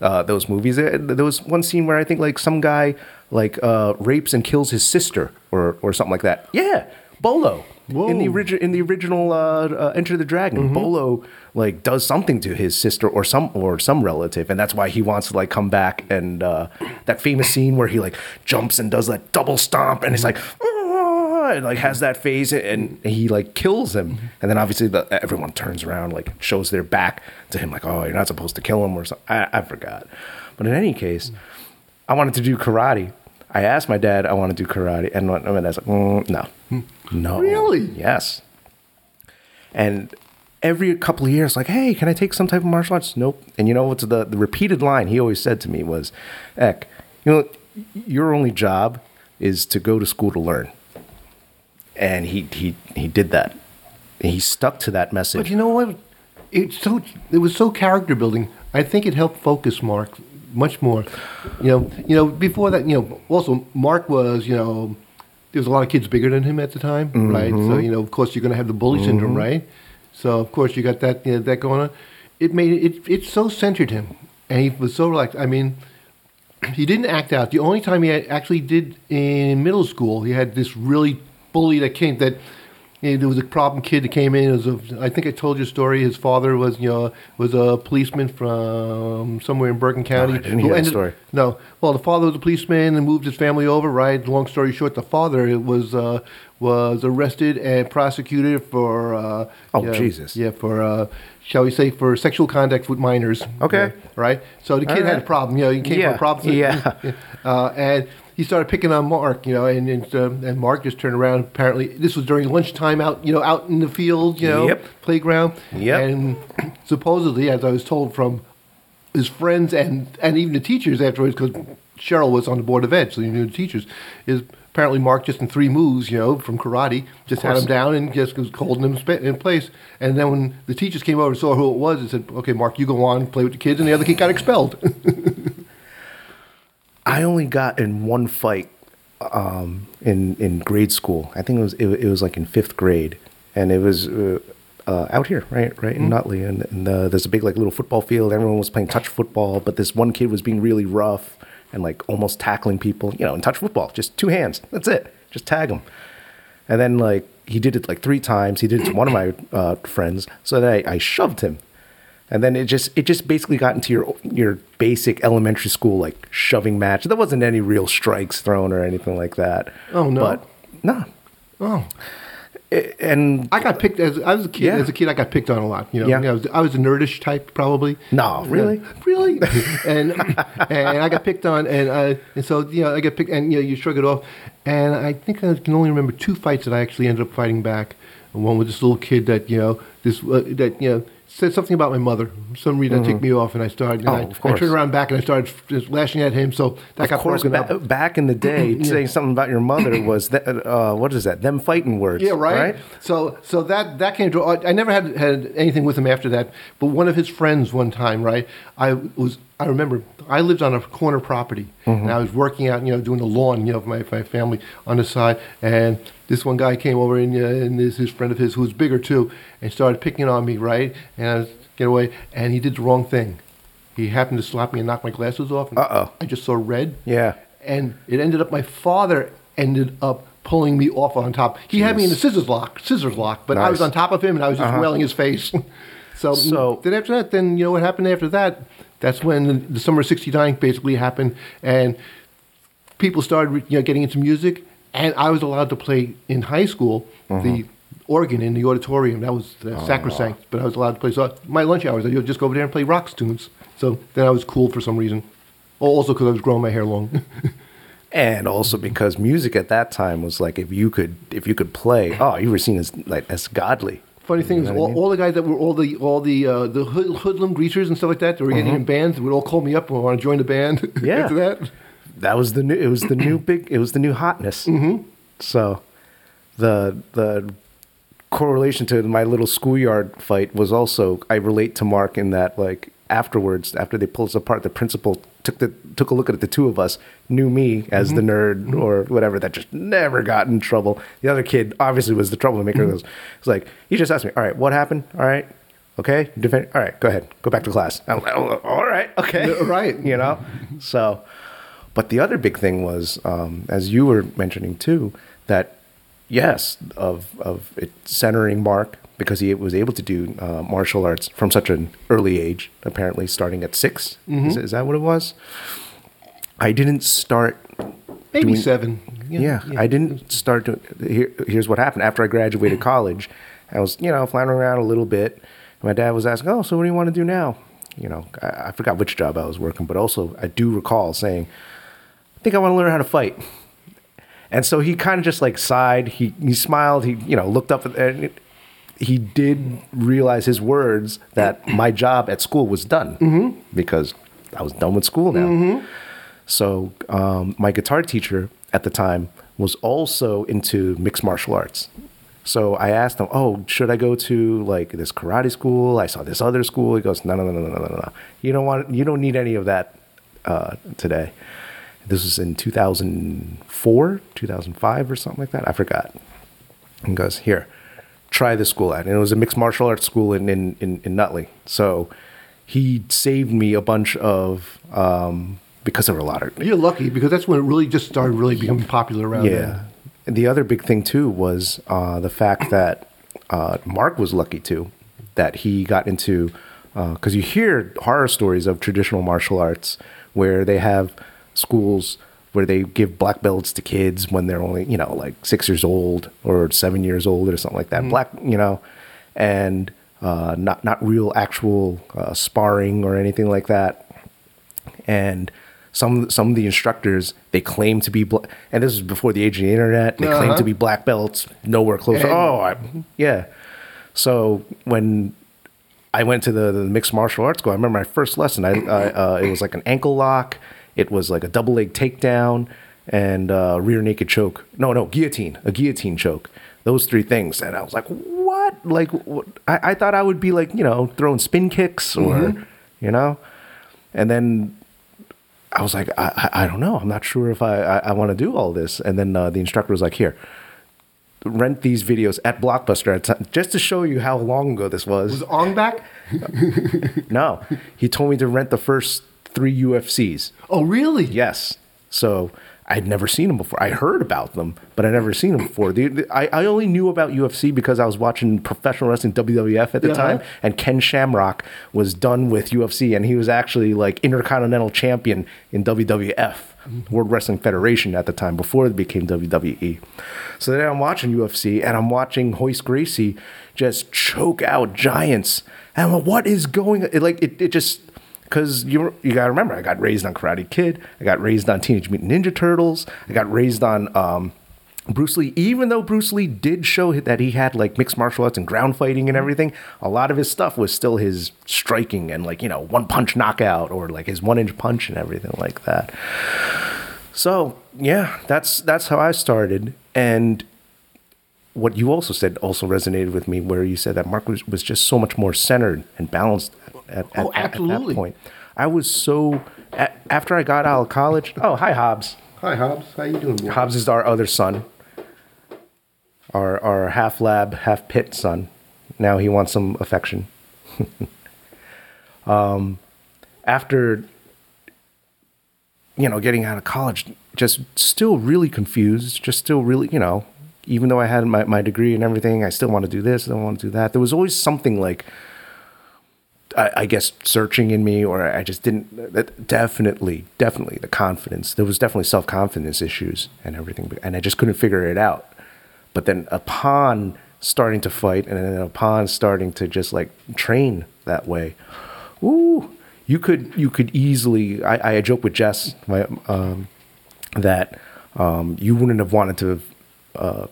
uh, those movies. There was one scene where I think like some guy like uh, rapes and kills his sister or or something like that. Yeah, Bolo in the Whoa. original in the original uh, uh, Enter the Dragon. Bolo like does something to his sister or some or some relative, and that's why he wants to like come back and uh, that famous scene where he like jumps and does that double stomp, and it's like. and like has that phase and he like kills him and then obviously the, everyone turns around like shows their back to him like oh you're not supposed to kill him or something I, I forgot but in any case i wanted to do karate i asked my dad i want to do karate and my my dad's like mm, no no Really? yes and every couple of years like hey can i take some type of martial arts nope and you know what's the, the repeated line he always said to me was eck you know your only job is to go to school to learn and he he he did that. He stuck to that message. But you know what? it's so it was so character building. I think it helped focus Mark much more. You know, you know before that, you know, also Mark was you know there was a lot of kids bigger than him at the time, right? So Mm-hmm. you know, of course, you're going to have the bully syndrome, right? So of course you got that you know, that going on. It made it it so centered him, and he was so relaxed. I mean. (clears throat) He didn't act out. The only time he actually did in middle school, he had this really bully that came that you know, there was a problem kid that came in. It was a, I think I told you a story. His father was you know was a policeman from somewhere in Bergen County. I didn't hear that story. No, well, the father was a policeman and moved his family over. Right. Long story short, the father was uh, was arrested and prosecuted for. Uh, Oh, yeah, Jesus. Yeah, for uh, shall we say for sexual conduct with minors. Okay. Yeah, right. So the kid All had a problem. You know, he came Yeah, from a problem. yeah. (laughs) Uh, and he started picking on Mark, you know, and and, uh, and Mark just turned around. Apparently, this was during lunchtime out, you know, out in the field, you know, Yep. playground. Yep. And supposedly, as I was told from his friends and and even the teachers afterwards, because Cheryl was on the board of ed, so he knew the teachers. Is apparently Mark just in three moves, you know, from karate, just had him down and just was holding him in place. And then when the teachers came over and saw who it was, they said, "Okay, Mark, you go on, play with the kids," and the other kid got expelled. (laughs) I only got in one fight um, in in grade school. I think it was it, it was like in fifth grade, and it was uh, uh, out here, right, right in Nutley, and, and uh, there's a big like little football field. Everyone was playing touch football, but this one kid was being really rough and like almost tackling people. You know, in touch football, just two hands. That's it. Just tag them. And then like he did it like three times. He did it to one of my uh, friends. So then I, I shoved him. And then it just it just basically got into your your basic elementary school like shoving match. There wasn't any real strikes thrown or anything like that. Oh, no? But no. oh. I- And I got picked as I was a kid. Yeah. As a kid, I got picked on a lot. You know, Yeah. I was I was a nerdish type probably. No, really? Really. (laughs) and and I got picked on, and uh, and so you know I got picked, and you know you shrug it off. And I think I can only remember two fights that I actually ended up fighting back. One with this little kid that you know this uh, that you know said something about my mother. Some reason that mm-hmm. ticked me off, and I started. And Oh, I, of I turned around back and I started just lashing at him. So that of got course, broken ba- up. back in the (clears throat) day, saying something about your mother (clears throat) was that, uh, what is that? Them fighting words. Yeah, right? So so that that came to. Uh, I never had had anything with him after that. But one of his friends one time, right? I was. I remember I lived on a corner property, and mm-hmm. I was working out, you know, doing the lawn, you know, for my, for my family on the side. And this one guy came over, and, uh, and this his friend of his who was bigger too, and started picking on me, right? And I was get away, and he did the wrong thing. He happened to slap me and knock my glasses off. and Uh-oh. I just saw red Yeah. and it ended up my father ended up pulling me off on top. He had me in the scissors lock, scissors lock, but I was on top of him and I was just Uh-huh. wailing his face. (laughs) so, So- then after that, then you know what happened after that? That's when the, the summer of '69 basically happened, and people started you know getting into music, and I was allowed to play in high school Uh-huh. the organ in the auditorium. That was uh, sacrosanct, but I was allowed to play. So my lunch hours, I would just go over there and play rock tunes. So then I was cool for some reason. Also because I was growing my hair long. (laughs) And also because music at that time was like if you could if you could play, oh, you were seen as like as godly. Funny thing You is, know what I all, mean? all the guys that were all the all the uh, the hood, hoodlum greasers and stuff like that, that were getting in bands, would all call me up and want to join the band. Mm-hmm. (laughs) Yeah. after that. That was the new it was the new (clears throat) big it was the new hotness. Mm-hmm. so the the correlation to my little schoolyard fight was also i relate to mark in that like afterwards after they pulled us apart the principal took the took a look at it the two of us knew me as the nerd or whatever that just never got in trouble. The other kid obviously was the troublemaker. It was it's like he just asked me all right what happened? All right okay defend all right go ahead go back to class. I'm like, "Oh, all right okay. Right. (laughs) you know? So but the other big thing was um, as you were mentioning too that yes of of it centering mark because he was able to do uh, martial arts from such an early age apparently starting at 6 Mm-hmm. is, is that what it was i didn't start Maybe doing- seven. yeah, I didn't start to. Here, here's what happened. After I graduated college, I was, you know, floundering around a little bit. My dad was asking, "Oh, so what do you want to do now?" You know, I, I forgot which job I was working, but also I do recall saying, "I think I want to learn how to fight." And so he kind of just like sighed. He he smiled. He you know looked up at and it, he did realize his words that my job at school was done because I was done with school now. So um, my guitar teacher at the time was also into mixed martial arts, So I asked him, "Oh, should I go to like this karate school? I saw this other school." He goes, "No, no, no, no, no, no, no. You don't want. You don't need any of that uh, today." This was in 2004, 2005, or something like that. I forgot. And goes, "Here, try this school out." And it was a mixed martial arts school in in in, in Nutley. So he saved me a bunch of um, because there were a lot of You're lucky because that's when it really just started really becoming popular around yeah. there. And the other big thing too was uh, the fact that uh, Mark was lucky too that he got into because you hear horror stories of traditional martial arts where they have schools where they give black belts to kids when they're only you know like six years old or seven years old or something like that. Black you know, and uh, not not real actual uh, sparring or anything like that and some some of the instructors they claim to be bla- and this was before the age of the internet they claim Uh-huh. to be black belts nowhere close And- oh I, yeah so when I went to the, the mixed martial arts school I remember my first lesson I, I uh, it was like an ankle lock it was like a double leg takedown and uh, rear naked choke no no guillotine a guillotine choke those three things and I was like what like what? I, I thought I would be like you know throwing spin kicks or you know and then I was like, I, I, I don't know. I'm not sure if I, I, I want to do all this. And then uh, the instructor was like, here, rent these videos at Blockbuster at t- just to show you how long ago this was. Was Ong back? (laughs) no, he told me to rent the first three UFCs. Oh, really? Yes. So I'd never seen them before. I heard about them, but I never seen them before. The, the- I, I only knew about UFC because I was watching professional wrestling WWF at the Yeah. time, and Ken Shamrock was done with UFC, and he was actually like Intercontinental Champion in WWF, mm-hmm. World Wrestling Federation at the time, before it became WWE. So then I'm watching UFC, and I'm watching Royce Gracie just choke out giants. And I'm like, what is going? It, like it, it just because you you got to remember, I got raised on Karate Kid, I got raised on Teenage Mutant Ninja Turtles, I got raised on um, Bruce Lee. Even though Bruce Lee did show that he had like mixed martial arts and ground fighting and everything, a lot of his stuff was still his striking and like you know one punch knockout or like his one inch punch and everything like that. So yeah, that's that's how I started and what you also said also resonated with me, where you said that Mark was, was just so much more centered and balanced at, at, Oh, at- at absolutely. that point. I was so a after I got out of college. Oh, hi Hobbs. Hi, Hobbs. How you doing? boy? Hobbs is our other son, our our half lab, half pit son. Now he wants some affection. (laughs) um, after you know getting out of college, just still really confused, just still really you know, even though I had my, my degree and everything, I still want to do this, I don't want to do that. There was always something like I, I guess searching in me, or I just didn't. Definitely, definitely the confidence. There was definitely self confidence issues and everything, and I just couldn't figure it out. But then upon starting to fight, and then upon starting to just like train that way, ooh, you could you could easily. I, I joke with Jess my, um, that um, you wouldn't have wanted to uh,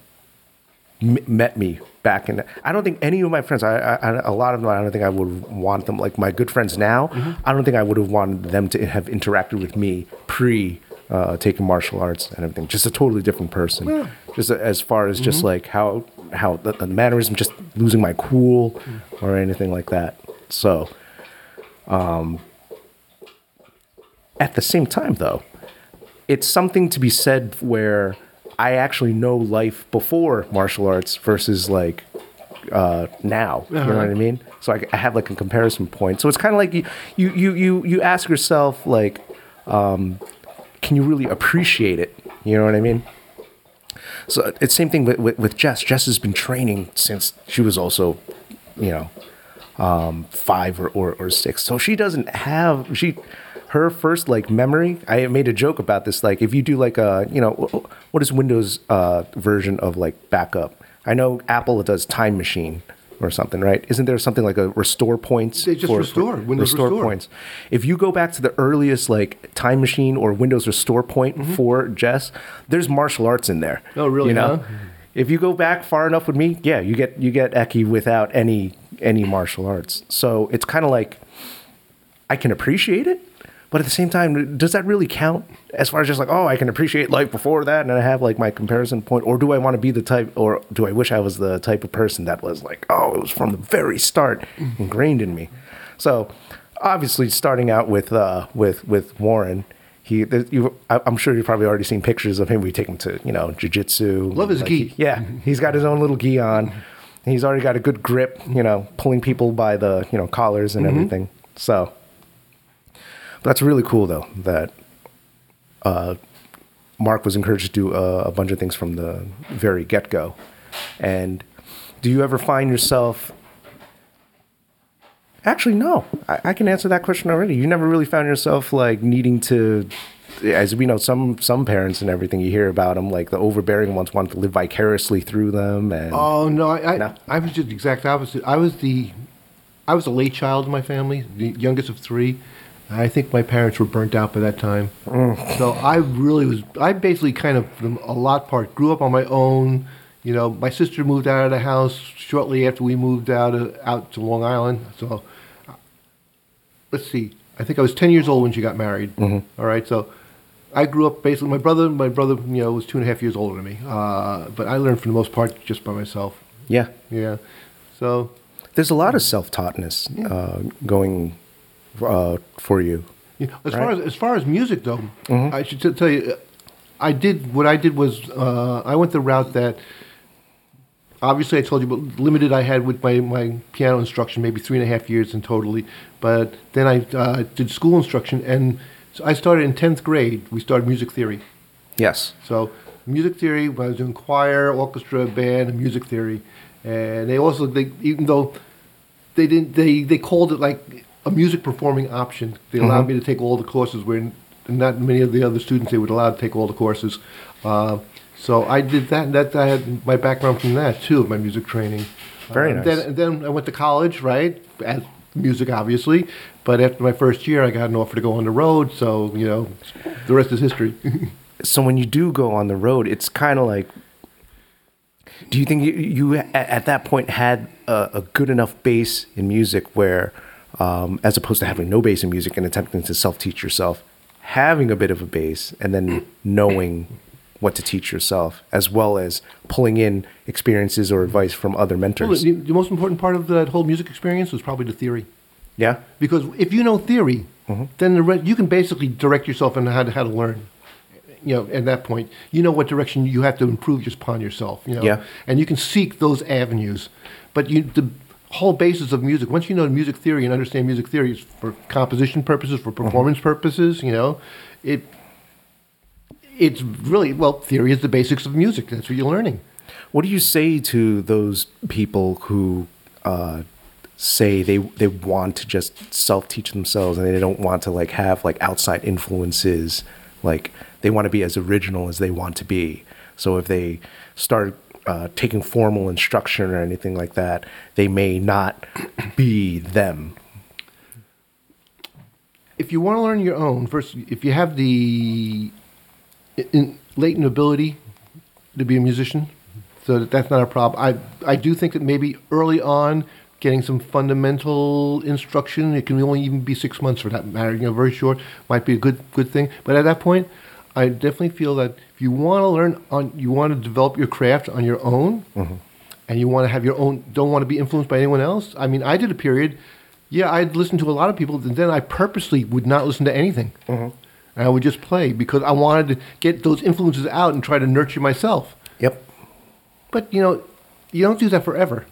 m- met me back in. I don't think any of my friends. I, I a lot of them. I don't think I would want them. Like my good friends now. Mm-hmm. I don't think I would have wanted them to have interacted with me pre. Uh, taking martial arts and everything, just a totally different person. Just as far as just mm-hmm. like how how the, the mannerism, just losing my cool mm. or anything like that. So, um, at the same time, though, it's something to be said where I actually know life before martial arts versus like uh, now. You know what I mean? So I, I have like a comparison point. So it's kind of like you, you, you, you, you ask yourself like, um, can you really appreciate it? You know what I mean? So it's same thing with, with, with Jess. Jess has been training since she was also, you know, um, five or, or, or six. So she doesn't have she her first like memory. I made a joke about this. Like if you do like a you know what is Windows uh, version of like backup? I know Apple does Time Machine or something, right? Isn't there something like a restore points? They just restore, Windows Restore. points. If you go back to the earliest like Time Machine or Windows Restore point for Jess, there's martial arts in there. Mm-hmm. Oh, really, You know. huh? If you go back far enough with me, yeah, you get you get Eki without any any martial arts. So it's kind of like I can appreciate it, But at the same time, does that really count as far as just like, oh, I can appreciate life before that and I have like my comparison point? Or do I want to be the type, or do I wish I was the type of person that was like, oh, it was from the very start ingrained in me? So obviously, starting out with, uh, with, with Warren, he, you, I'm sure you've probably already seen pictures of him. We take him to, you know, jujitsu. Love his Like, gi. he- yeah, he's got his own little gi on. He's already got a good grip, you know, pulling people by the, you know, collars and everything. So that's really cool, though, that uh, Mark was encouraged to do uh, a bunch of things from the very get go. And do you ever find yourself. Actually, no. I, I can answer that question already. You never really found yourself like needing to, as we know, some some parents and everything you hear about them, like the overbearing ones, want to live vicariously through them, and Oh no, I, I, No? I was just the exact opposite. I was the, I was a late child in my family, the youngest of three. I think my parents were burnt out by that time. So I really was. I basically kind of, for a lot part, grew up on my own. You know, my sister moved out of the house shortly after we moved out of, out to Long Island. So, uh, let's see. I think I was ten years old when she got married. All right, so I grew up basically. My brother, my brother, you know, was two and a half years older than me. Uh, but I learned for the most part just by myself. yeah, Yeah. So there's a lot of self-taughtness uh, going uh, for you. know, as far as as far as music though, I should t- tell you, I did what I did was uh, I went the route that. Obviously, I told you what limited I had with my, my piano instruction, maybe three and a half years in totally. But then I uh, did school instruction, and so I started in tenth grade. We started music theory. Yes. So music theory, when I was doing choir, orchestra, band, and music theory, and they also they even though they didn't they they called it like a music performing option. They allowed me to take all the courses where not many of the other students they would allow to take all the courses. Uh, so I did that, and that I had my background from that too, my music training. Very Uh, nice. Then, and then I went to college, right? As music, obviously. But after my first year, I got an offer to go on the road. So you know, the rest is history. (laughs) So when you do go on the road, it's kind of like. Do you think you, you at that point had a, a good enough base in music where, um, as opposed to having no bass in music and attempting to self teach yourself, having a bit of a base and then knowing what to teach yourself, as well as pulling in experiences or advice from other Well, mentors? the, the most important part of that whole music experience was probably the theory. yeah. Because if you know theory, Mm-hmm. then the re- you can basically direct yourself on how to, how to learn. You know, at that point, you know what direction you have to improve just upon yourself. You know, Yeah. and you can seek those avenues. But you, the whole basis of music, once you know music theory and understand music theory is for composition purposes, for performance purposes, you know, it it's really well, theory is the basics of music. That's what you're learning. What do you say to those people who uh, say they they want to just self teach themselves and they don't want to like have like outside influences? Like they want to be as original as they want to be. So if they start uh, taking formal instruction or anything like that, they may not be them. if you want to learn your own, first, if you have the latent ability to be a musician, so that that's not a problem. I I do think that maybe early on, getting some fundamental instruction, it can only even be six months for that matter. You know, very short might be a good good thing. But at that point, I definitely feel that if you want to learn on, you want to develop your craft on your own, mm-hmm. and you want to have your own, don't want to be influenced by anyone else. I mean, I did a period. Yeah, I'd listen to a lot of people, and then I purposely would not listen to anything. Mm-hmm. And I would just play because I wanted to get those influences out and try to nurture myself. Yep. But you know, you don't do that forever.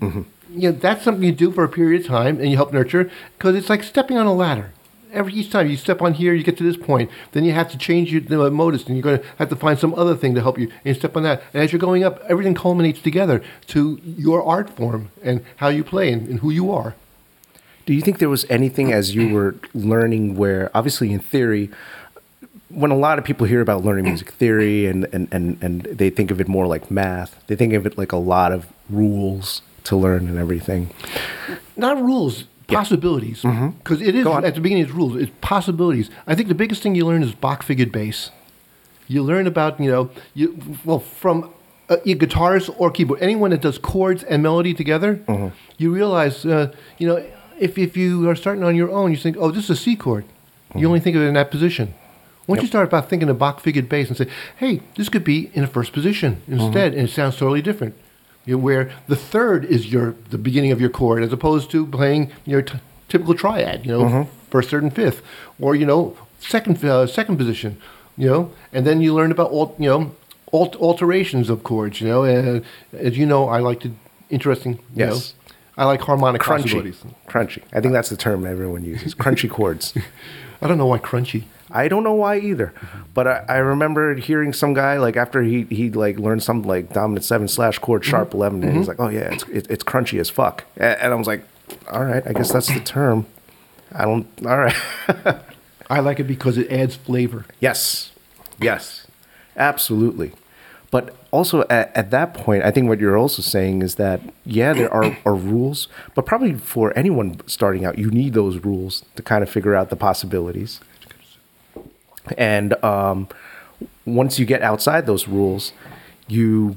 Mm-hmm. You know, that's something you do for a period of time, and you help nurture because it's like stepping on a ladder. Every each time you step on here, you get to this point. Then you have to change your the modus, and you're going to have to find some other thing to help you. And you step on that, and as you're going up, everything culminates together to your art form and how you play and, and who you are. Do you think there was anything as you were learning where, obviously, in theory, when a lot of people hear about learning music theory and, and, and, and they think of it more like math, they think of it like a lot of rules to learn and everything. not rules, possibilities. Because it is Go on. at the beginning, it's rules. It's possibilities. I think the biggest thing you learn is Bach figured bass. You learn about you know you well from uh, your guitarist or keyboard anyone that does chords and melody together. You realize uh, you know if if you are starting on your own, you think oh this is a C chord. you only think of it in that position. Once you start about thinking of Bach figured bass and say, hey, this could be in a first position instead, and it sounds totally different. Where the third is your the beginning of your chord, as opposed to playing your t- typical triad. You know, first, third, and fifth, or you know, second uh, second position. You know, and then you learn about all you know alt- alterations of chords. You know, and as you know, I like to interesting. You Yes. know, I like harmonic Crunchy. possibilities. Crunchy. I think that's the term everyone uses. Crunchy chords. (laughs) I don't know why crunchy. I don't know why either, mm-hmm. but I, I remember hearing some guy like after he he like learned some like dominant seven slash chord mm-hmm. sharp eleven, and he's mm-hmm. like, oh yeah, it's it, it's crunchy as fuck, A- and I was like, all right, I guess that's the term. I don't. All right. (laughs) I like it because it adds flavor. yes, yes, absolutely. But also at, at that point, I think what you're also saying is that yeah, there are, are rules, but probably for anyone starting out, you need those rules to kind of figure out the possibilities. And um, once you get outside those rules, you,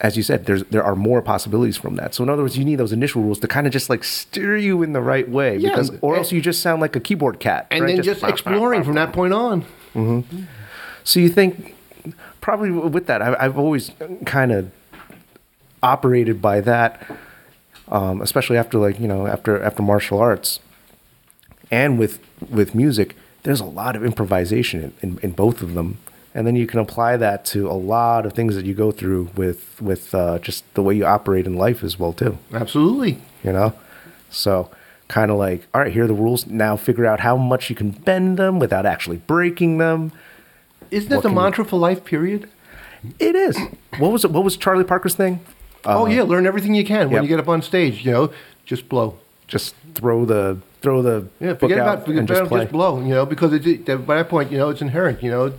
as you said, there's there are more possibilities from that. So in other words, you need those initial rules to kind of just like steer you in the right way, Yeah, because or and- else you just sound like a keyboard cat. And right? then just, exploring from that point on. So you think probably with that, I, I've always kind of operated by that, um, especially after like you know after after martial arts, and with with music. There's a lot of improvisation in, in, in both of them, and then you can apply that to a lot of things that you go through with with uh, just the way you operate in life as well too. Absolutely. You know, so kind of like all right, here are the rules. Now figure out how much you can bend them without actually breaking them. Isn't that What the mantra for life, period? It is. What was it? What was Charlie Parker's thing? oh, yeah, learn everything you can when yep. you get up on stage, you know, just blow. Just throw the throw the Yeah, forget out about forget and just play. just blow, you know, because it, by that point, you know, it's inherent, you know.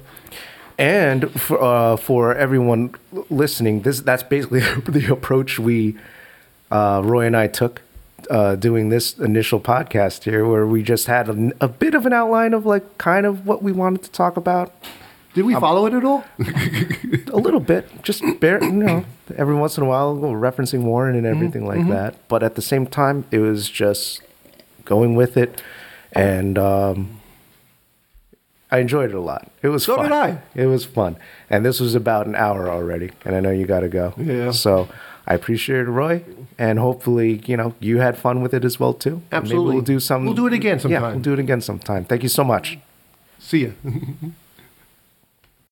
And for, uh, for everyone listening, this that's basically (laughs) the approach we uh, Roy and I took uh, doing this initial podcast here, where we just had a, a bit of an outline of like kind of what we wanted to talk about. Did we um, follow it at all? (laughs) a little bit, just bare, you know, every once in a while, we're referencing Warren and mm-hmm. everything like mm-hmm. that. But at the same time, it was just going with it, and um, I enjoyed it a lot. It was So fun. did I. It was fun, and this was about an hour already, and I know you got to go. Yeah. So I appreciate it, Roy, and hopefully, you know, you had fun with it as well too. Absolutely. Maybe we'll do some. We'll do it again sometime. Yeah, sometime. we'll do it again sometime. Thank you so much. See ya. (laughs)